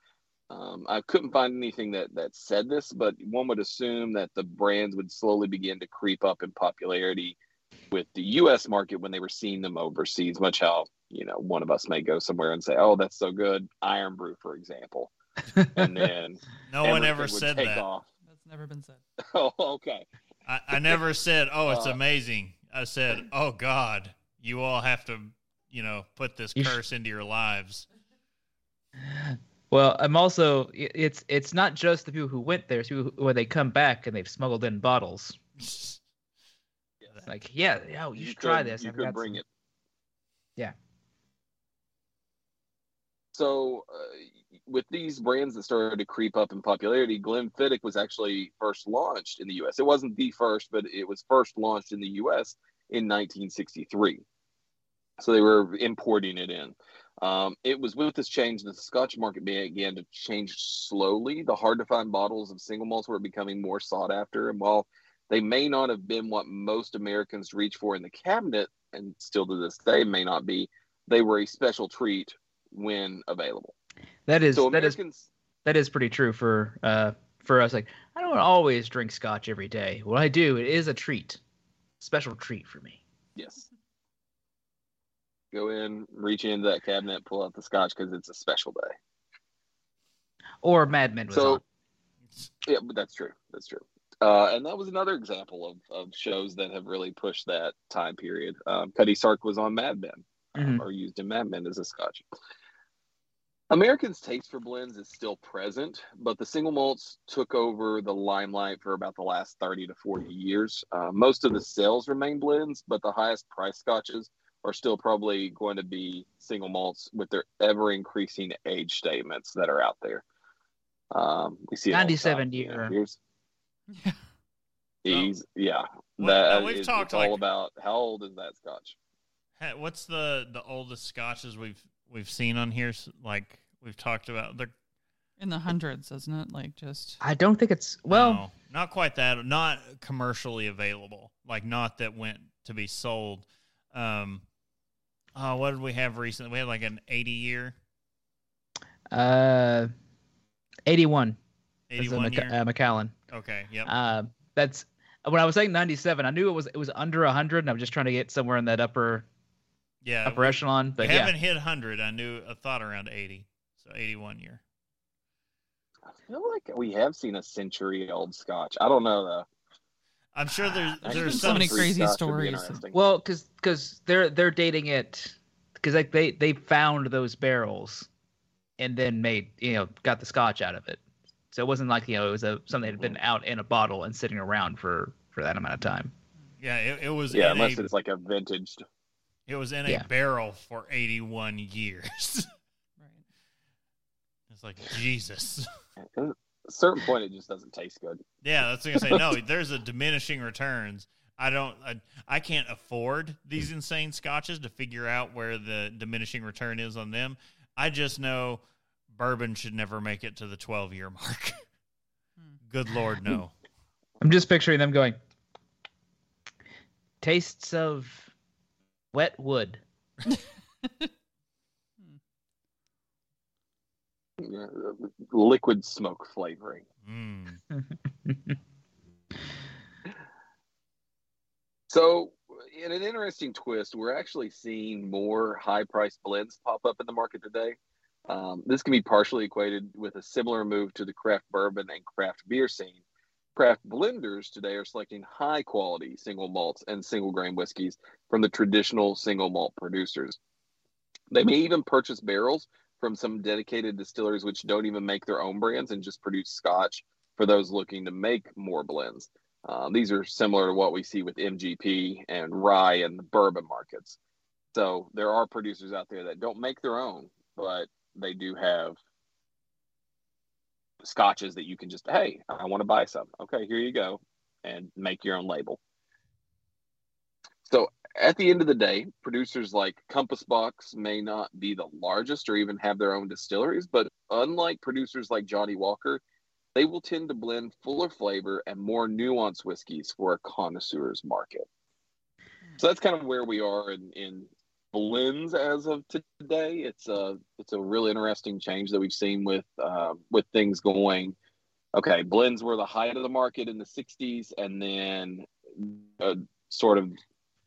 Um, I couldn't find anything that that said this, but one would assume that the brands would slowly begin to creep up in popularity with the U.S. market when they were seeing them overseas. Much how you know one of us may go somewhere and say, "Oh, that's so good," Irn-Bru, for example, and then no one ever said that Off. That's never been said. Oh, okay. I, I never said oh it's Uh, amazing i said oh god you all have to you know put this curse into your lives Well, I'm also. It's it's not just the people who went there. It's people who, when they come back and they've smuggled in bottles. Like, yeah, yeah, you, should could, try this. You I've could bring some- it. Yeah. So, uh, with these brands that started to creep up in popularity, Glenfiddich was actually first launched in the U.S. It wasn't the first, but it was first launched in the U.S. in 1963. So they were importing it in. Um, it was with this change that the Scotch market began to change slowly. The hard to find bottles of single malts were becoming more sought after, and while they may not have been what most Americans reach for in the cabinet, and still to this day may not be, they were a special treat when available. That is so that is that is pretty true for uh for us. Like, I don't always drink scotch every day. What I do, it is a treat, special treat for me. yes, go in, reach into that cabinet, pull out the Scotch because it's a special day. Or Mad Men was So- on. Yeah, but that's true. That's true. Uh, and that was another example of, of shows that have really pushed that time period. Um, Cutty Sark was on Mad Men, Mhm. or used in Mad Men as a Scotch. Americans' taste for blends is still present, but the single malts took over the limelight for about the last 30 to 40 years. Uh, most of the sales remain blends, but the highest price scotches are still probably going to be single malts with their ever increasing age statements that are out there. Um, we see it all the 97 time. You know, year. here's- Yeah. He's yeah. Well, That we've is- talked it's all about how old is that scotch? What's the the oldest scotches we've we've seen on here like we've talked about they're In the hundreds, isn't it? Like just I don't think it's well. no, not quite that not commercially available like not that went to be sold um oh what did we have recently we had like an 80 year Uh, 81. 81 Mac- year uh, Macallan. okay yep Uh, that's when I was saying 97. I knew it was it was under 100, and I was just trying to get somewhere in that upper yeah upper we, echelon. we But yeah, haven't hit 100 i knew i thought around 80 so 81 year I feel like we have seen a century old Scotch. I don't know though. I'm sure there's Actually, there's so many crazy Scotch would be stories. Well, because because they're they're dating it because like they they found those barrels, and then made you know got the scotch out of it. So it wasn't like you know it was a something that had been hmm. out in a bottle and sitting around for for that amount of time. yeah it, it was yeah, unless a, it's like a vintage. it was in a Yeah. barrel for 81 years. Right. it's like Jesus. At a certain point, it just doesn't taste good. Yeah, that's what I'm gonna say. No, there's a diminishing returns. I don't. I, I can't afford these insane scotches to figure out where the diminishing return is on them. I just know bourbon should never make it to the 12 year mark. Good lord, no. I'm just picturing them going. Tastes of wet wood. Yeah, liquid smoke flavoring. Mm. So, in an interesting twist, we're actually seeing more high priced blends pop up in the market today. Um, this can be partially equated with a similar move to the craft bourbon and craft beer scene. Craft blenders today are selecting high quality single malts and single grain whiskeys from the traditional single malt producers. They may even purchase barrels from some dedicated distilleries which don't even make their own brands and just produce scotch for those looking to make more blends. Um, these are similar to what we see with MGP and rye and the bourbon markets. So there are producers out there that don't make their own, but they do have scotches that you can just, hey, I want to buy some. Okay, here you go, and make your own label. So at the end of the day, producers like Compass Box may not be the largest or even have their own distilleries, but unlike producers like Johnnie Walker, they will tend to blend fuller flavor and more nuanced whiskeys for a connoisseur's market. So that's kind of where we are in, in blends as of today. It's a it's a really interesting change that we've seen with uh, with things going. Okay, blends were the height of the market in the '60s, and then uh, sort of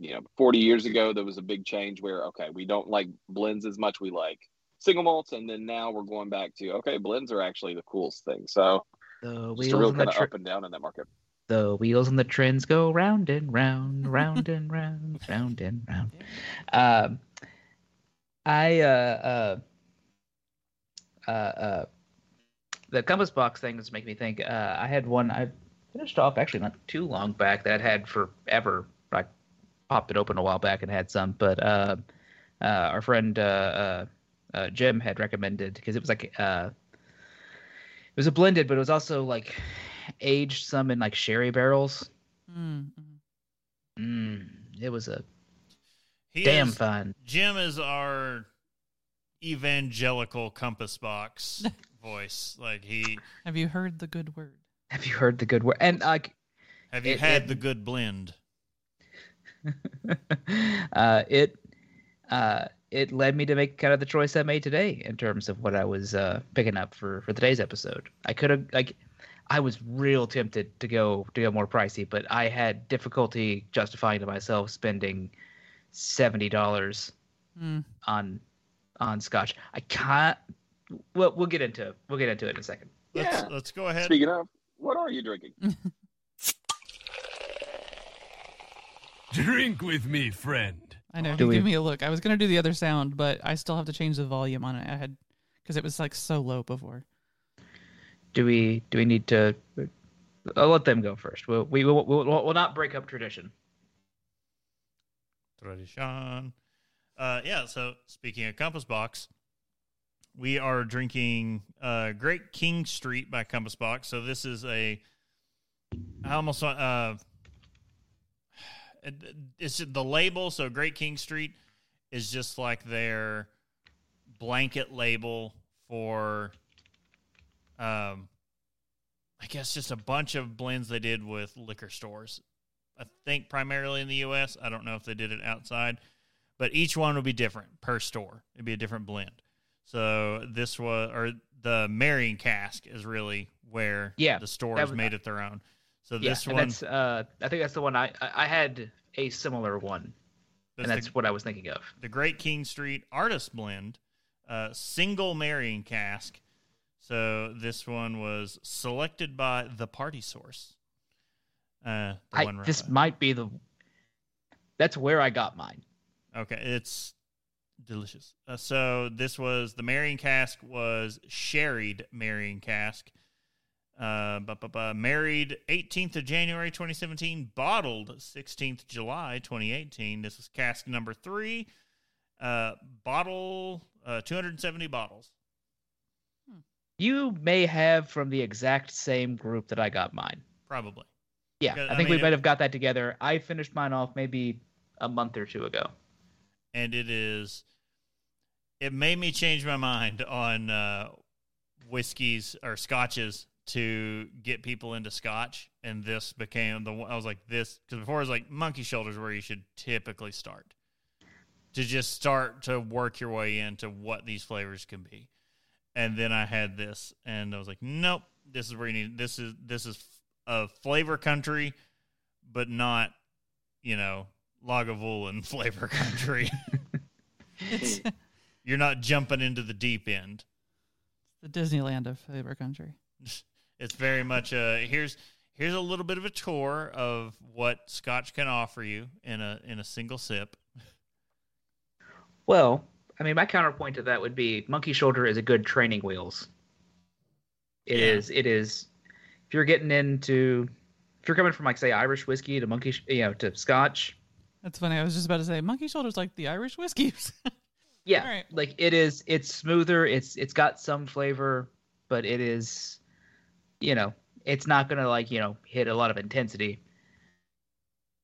you know 40 years ago there was a big change where okay we don't like blends as much we like single malts and then now we're going back to okay blends are actually the coolest thing so The just a wheels real kind of tr- up and down in that market the wheels on the trends go round and round, round and round, round and round. Um, I uh uh uh uh the compass box thing is making me think. Uh, I had one I finished off actually not too long back that I'd had forever. I popped it open a while back and had some, but uh, uh, our friend uh, uh, uh, Jim had recommended because it was like uh, it was a blended, but it was also like aged some in like sherry barrels. Mm, mm. It was a He damn is- fun. Jim is our evangelical compass box voice. Like he, Have you heard the good word? Have you heard the good word? And like, have you It- had it- the good blend? uh, it uh, it led me to make kind of the choice I made today in terms of what I was uh, picking up for for today's episode. I could have like, I was real tempted to go to go more pricey, but I had difficulty justifying to myself spending seventy dollars Mm. on on scotch. I can't. Well, we'll get into it. we'll get into it in a second. Let's Yeah. let's go ahead. speaking of what are you drinking Drink with me, friend. I know. Do He we- gave me a look. I was gonna do the other sound, but I still have to change the volume on it. I had because it was like so low before. Do we do we need to? I'll let them go first. We'll, we will we'll, we'll, we'll not break up tradition. Tradition. Uh, yeah. So speaking of Compass Box, we are drinking uh, Great King Street by Compass Box. So this is a. I almost. Uh, it, it's the label. So Great King Street is just like their blanket label for. Um, I guess just a bunch of blends they did with liquor stores. I think primarily in the U.S. I don't know if they did it outside, but each one would be different per store. It'd be a different blend. So this was, or the marrying cask is really where Yeah, the stores was- made it their own. So Yeah, this one, that's uh, I think that's the one I I had a similar one, that's and that's the, what I was thinking of. the Great King Street Artist Blend, uh, single marrying cask. So this one was selected by the Party Source. Uh, the I, one this by- might be the. That's where I got mine. Okay, it's delicious. Uh, so this was the marrying cask was sherried marrying cask. Uh, bu- bu- bu- married 18th of January 2017, bottled 16th July 2018. This was cask number three. Uh, bottle, uh, 270 bottles. You may have from the exact same group that I got mine. Probably. Yeah, Because, I I think mean, we might have got that together. I finished mine off maybe a month or two ago. and it is it made me change my mind on uh whiskeys or scotches to get people into scotch and this became the one i was like this because before it was like monkey shoulders where you should typically start to just start to work your way into what these flavors can be and then i had this and i was like nope this is where you need this is this is a flavor country but not you know lagavulin flavor country you're not jumping into the deep end. the Disneyland of flavor country. It's very much a here's here's a little bit of a tour of what Scotch can offer you in a in a single sip. Well, I mean, my counterpoint to that would be Monkey Shoulder is a good training wheels. It Yeah. is. It is. If you're getting into, if you're coming from like say Irish whiskey to monkey, you know, to Scotch, That's funny. I was just about to say monkey shoulders like the Irish whiskeys. yeah, All right. like it is. It's smoother. It's it's got some flavor, but it is, you know, it's not gonna like you know hit a lot of intensity.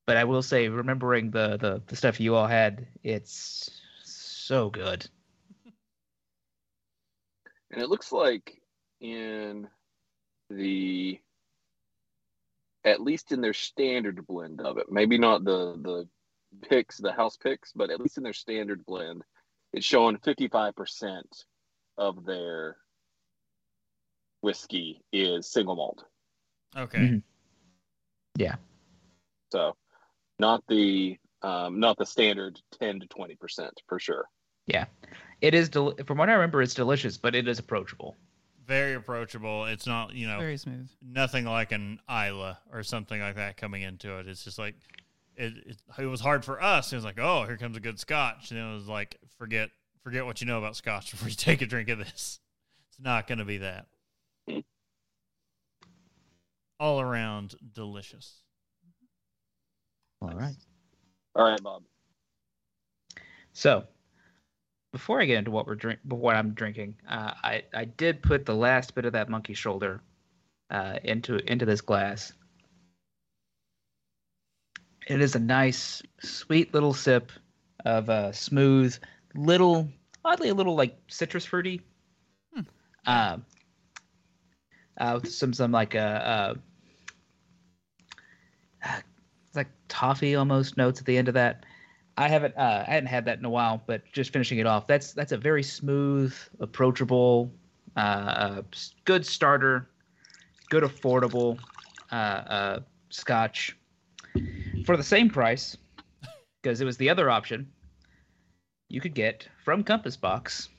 But I will say, remembering the the, the stuff you all had, it's so good. And it looks like in the at least in their standard blend of it, maybe not the the picks, the house picks, but at least in their standard blend, it's showing 55% of their whiskey is single malt. Okay. Mhm. Yeah. So not the um, not the standard 10 to 20% for sure. Yeah, it is, del- from what I remember, it's delicious, but it is approachable. Very approachable. It's not, you know, Very smooth. nothing like an Islay or something like that coming into it. It's just like it, it, it was hard for us. It was like, oh, here comes a good scotch. And it was like, forget forget what you know about scotch before you take a drink of this. It's not going to be that. All around delicious. All right. All right, Bob. So, before I get into what we're drink, what I'm drinking, uh, I I did put the last bit of that monkey shoulder uh, into into this glass. It is a nice, sweet little sip of uh, smooth, little, oddly a little like citrus fruity. Hmm. Um, uh, with some some like uh, uh, it's like toffee almost notes at the end of that. I haven't uh, I hadn't had that in a while, but just finishing it off, that's that's a very smooth, approachable, uh, uh, good starter, good affordable uh, uh, Scotch for the same price, because it was the other option. You could get from Compass Box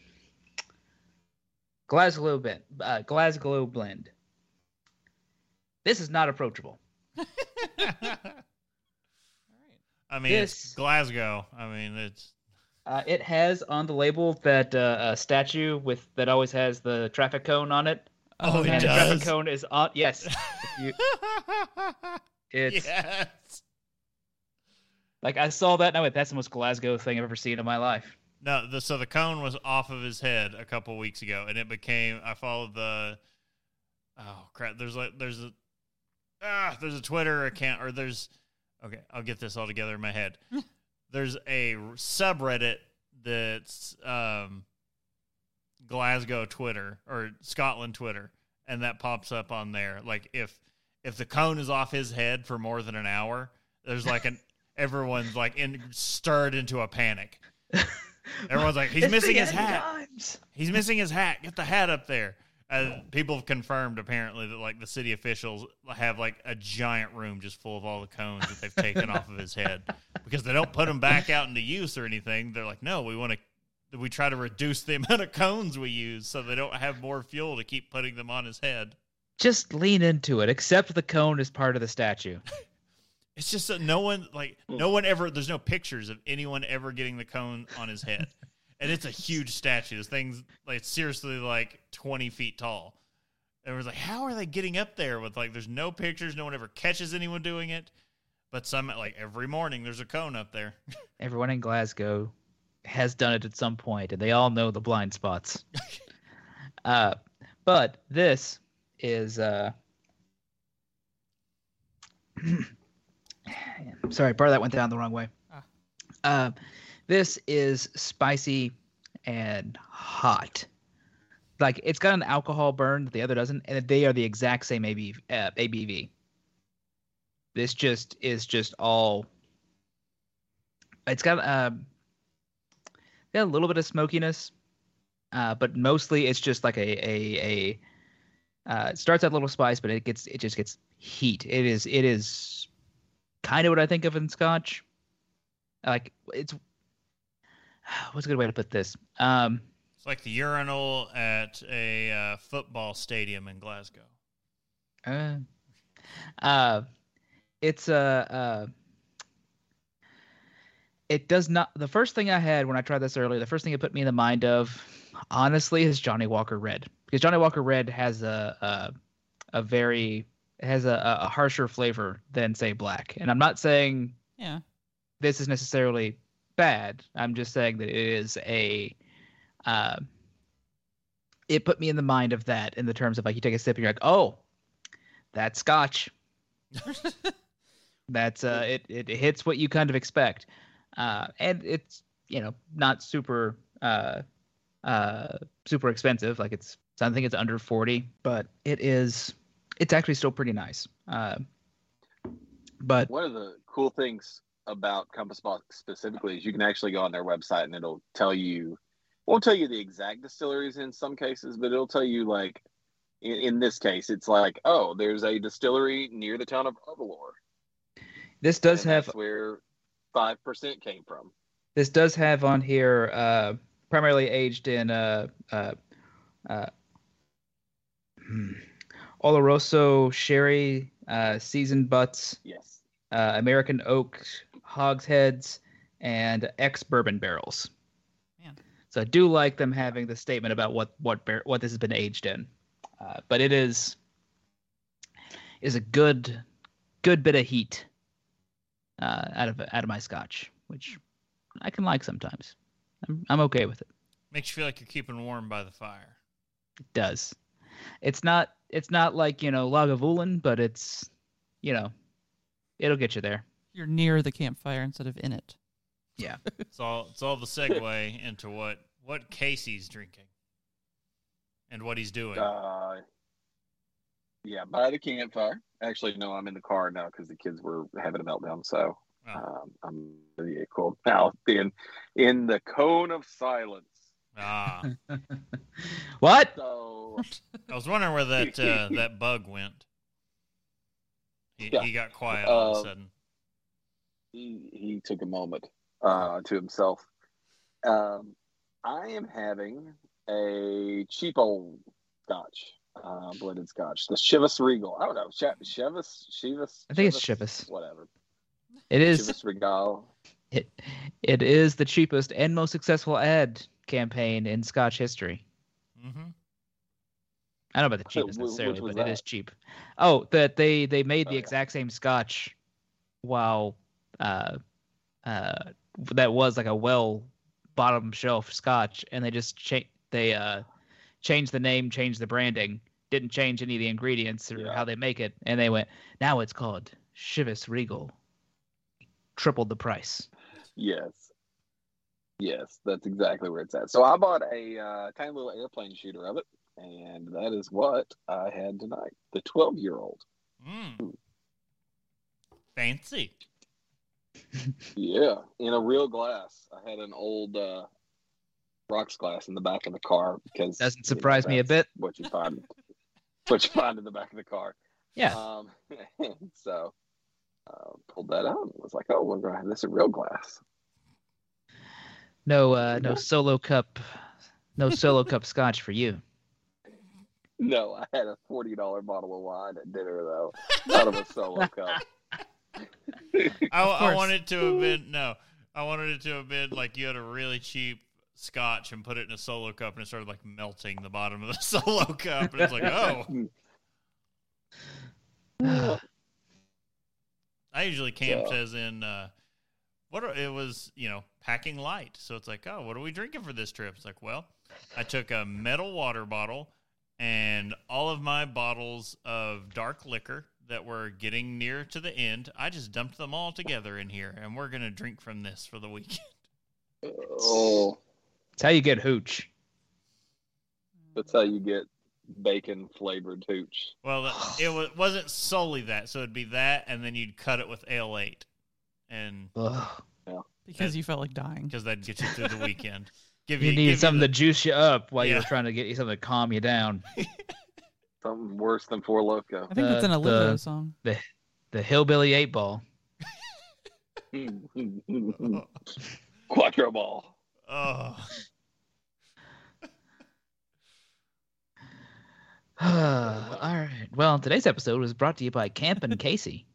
Glasgow blend, uh, Glasgow blend. This is not approachable. I mean, This- it's Glasgow. I mean, it's Uh, it has on the label that uh, uh, statue with that always has the traffic cone on it. Oh, it and the traffic cone is on. Yes, you, it's yes. like I saw that and I went, "That's the most Glasgow thing I've ever seen in my life." No, the, so the cone was off of his head a couple weeks ago, and it became. I followed the. Oh crap! There's like there's a ah there's a Twitter account or there's okay I'll get this all together in my head. there's a subreddit that's um Glasgow Twitter or Scotland Twitter, and that pops up on there. Like if if the cone is off his head for more than an hour, there's like an everyone's like in stirred into a panic. Everyone's like, he's It's missing his hat. times. He's missing his hat. Get the hat up there. And people have confirmed apparently that like the city officials have like a giant room just full of all the cones that they've taken off of his head because they don't put them back out into use or anything. They're like, no, we want to we try to reduce the amount of cones we use so they don't have more fuel to keep putting them on his head. Just lean into it. Accept the cone as part of the statue. It's just that no one like no one ever. There's no pictures of anyone ever getting the cone on his head, and it's a huge statue. This thing's like seriously like 20 feet tall. And it was like, how are they getting up there with like? There's no pictures. No one ever catches anyone doing it. But some like every morning there's a cone up there. Everyone in Glasgow has done it at some point, and they all know the blind spots. uh, but this is. Uh... Sorry, part of that went down the wrong way. Ah. Uh, this is spicy and hot. Like it's got an alcohol burn that the other doesn't, and they are the exact same ABV. Uh, ABV. This just is just all. It's got um, got a little bit of smokiness, uh, but mostly it's just like a a a. Uh, it starts out a little spice, but it gets it just gets heat. It is it is kind of what I think of in Scotch. Like it's what's a good way to put this? Um, It's like the urinal at a uh, football stadium in Glasgow. Uh, uh, it's a. Uh, uh, it does not. The first thing I had when I tried this earlier, the first thing it put me in the mind of, honestly, is Johnnie Walker Red because Johnnie Walker Red has a a, a very has a, a harsher flavor than say black, and I'm not saying Yeah. this is necessarily bad. I'm just saying that it is a. Uh, it put me in the mind of that in the terms of like you take a sip and you're like, oh, that's Scotch. that's uh, it, it hits what you kind of expect, uh, and it's you know not super uh, uh, super expensive. Like it's I think it's under forty, but it is it's actually still pretty nice. Uh, but One of the cool things about Compass Box specifically is you can actually go on their website and it'll tell you, won't tell you the exact distilleries in some cases, but it'll tell you like, in, in this case, it's like, oh, there's a distillery near the town of Aberlour. this does and have that's where five percent came from. This does have on here uh, primarily aged in uh, uh, uh, hmm, Oloroso sherry, uh, seasoned butts, Yes. uh, American oak hogsheads, and ex bourbon barrels. Man. So I do like them having the statement about what what bar- what this has been aged in, uh, but it is is a good good bit of heat uh, out of out of my scotch, which I can like sometimes. I'm I'm okay with it. Makes you feel like you're keeping warm by the fire. It does. It's not it's not like you know Lagavulin, but it's you know it'll get you there. You're near the campfire instead of in it. Yeah, it's all it's all the segue into what what Casey's drinking and what he's doing. Uh, yeah, by the campfire. Actually, no, I'm in the car now because the kids were having a meltdown. So Oh. um, I'm yeah, cool now. Being in the cone of silence. Ah, what? So I was wondering where that uh, that bug went. He, Yeah. he got quiet all of a Um, sudden. he he took a moment uh, to himself. Um, I am having a cheap old Scotch, uh, blended Scotch, the Chivas Regal. I don't know, Ch- Chivas, Chivas. I think it's Chivas. Whatever. It is Chivas Regal. it, it is the cheapest and most successful ad campaign in Scotch history. hmm I don't know about the Wh- cheapest necessarily, but it that? is cheap. Oh, that they they made Oh, the yeah. exact same Scotch, while uh, uh, that was like a well bottom shelf Scotch, and they just cha- they uh changed the name, changed the branding, didn't change any of the ingredients or Yeah. how they make it, and they went now it's called Chivas Regal. Tripled the price. Yes. Yes, that's exactly where it's at. So I bought a uh, tiny little airplane shooter of it, and that is what I had tonight. The 12 year old. Mm. Fancy. Yeah, in a real glass. I had an old uh, rocks glass in the back of the car because Doesn't you know, surprise me a bit. What you find, what you find in the back of the car. Yeah. Um, so uh, pulled that out and was like, "Oh, we're gonna have this in real glass." No, uh, no solo cup, no solo cup scotch for you. No, I had a forty dollar bottle of wine at dinner though, out of a solo cup. I, I course. want it to have been no. I wanted it to have been like you had a really cheap scotch and put it in a solo cup and it started like melting the bottom of the solo cup and it's like oh. I usually camped Yeah. as in uh, what are, it was you know packing light. So it's like oh what are we drinking for this trip? It's like well I took a metal water bottle and all of my bottles of dark liquor that were getting near to the end. I just dumped them all together in here and we're gonna drink from this for the weekend. Oh, It's how you get hooch. that's how you get bacon flavored hooch. Well, it was, wasn't solely that, so it'd be that, and then you'd cut it with Ale-8, and Ugh. because you felt like dying. because that'd get you through the weekend. Give You give needed something the- to juice you up while you Yeah. were trying to get you something to calm you down. Something worse than Four Loco. I think that's an the- uh, Olivia the- song. The hillbilly eight ball. Quattro ball. Oh, All right. Well, today's episode was brought to you by Camp and Casey,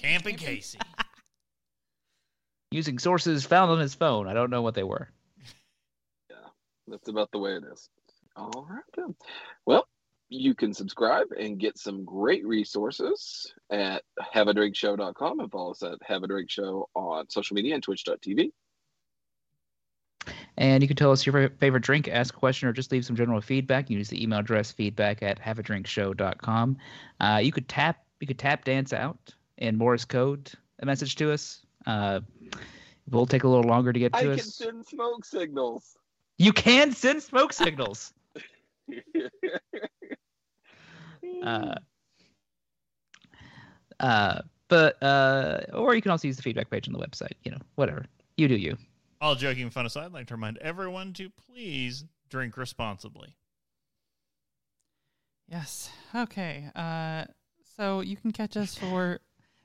Camp and Casey. Using sources found on his phone. I don't know what they were. Yeah, that's about the way it is. All right. Well, you can subscribe and get some great resources at haveadrinkshow.com and follow us at Have a Drink Show on social media and twitch.tv. And you can tell us your favorite drink, ask a question, or just leave some general feedback. You use the email address feedback at haveadrinkshow.com. Uh, you could tap you could tap dance out in Morse code a message to us. Uh, it will take a little longer to get to I to can send smoke signals. You can send smoke signals. Uh, uh, but uh, or you can also use the feedback page on the website. You know, whatever you do. You. All joking fun aside, I'd like to remind everyone to please drink responsibly. Yes. Okay. Uh, so you can catch us for.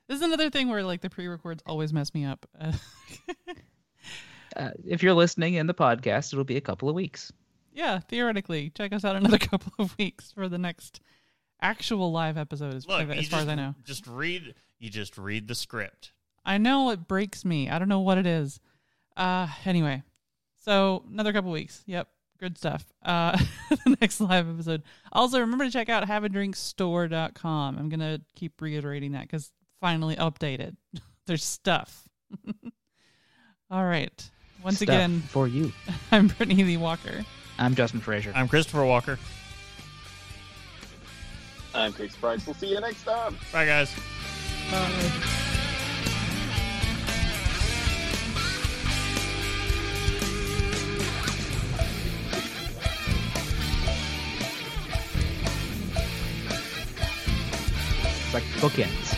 This is another thing where like the pre-records always mess me up. Uh, if you're listening in the podcast, it'll be a couple of weeks. yeah, theoretically, check us out another couple of weeks for the next actual live episode, as, Look, as far just, as I know. just read. You just read the script. I know it breaks me. I don't know what it is. Uh, anyway, so another couple of weeks. Yep, good stuff. Uh, the next live episode. Also, remember to check out haveadrinkstore.com. I'm gonna keep reiterating that because finally updated. There's stuff. All right. Once Stuff again, for you. I'm Brittany Lee Walker. I'm Justin Frazier. I'm Christopher Walker. I'm Chris Price. We'll see you next time. Bye, guys. It's like bookends.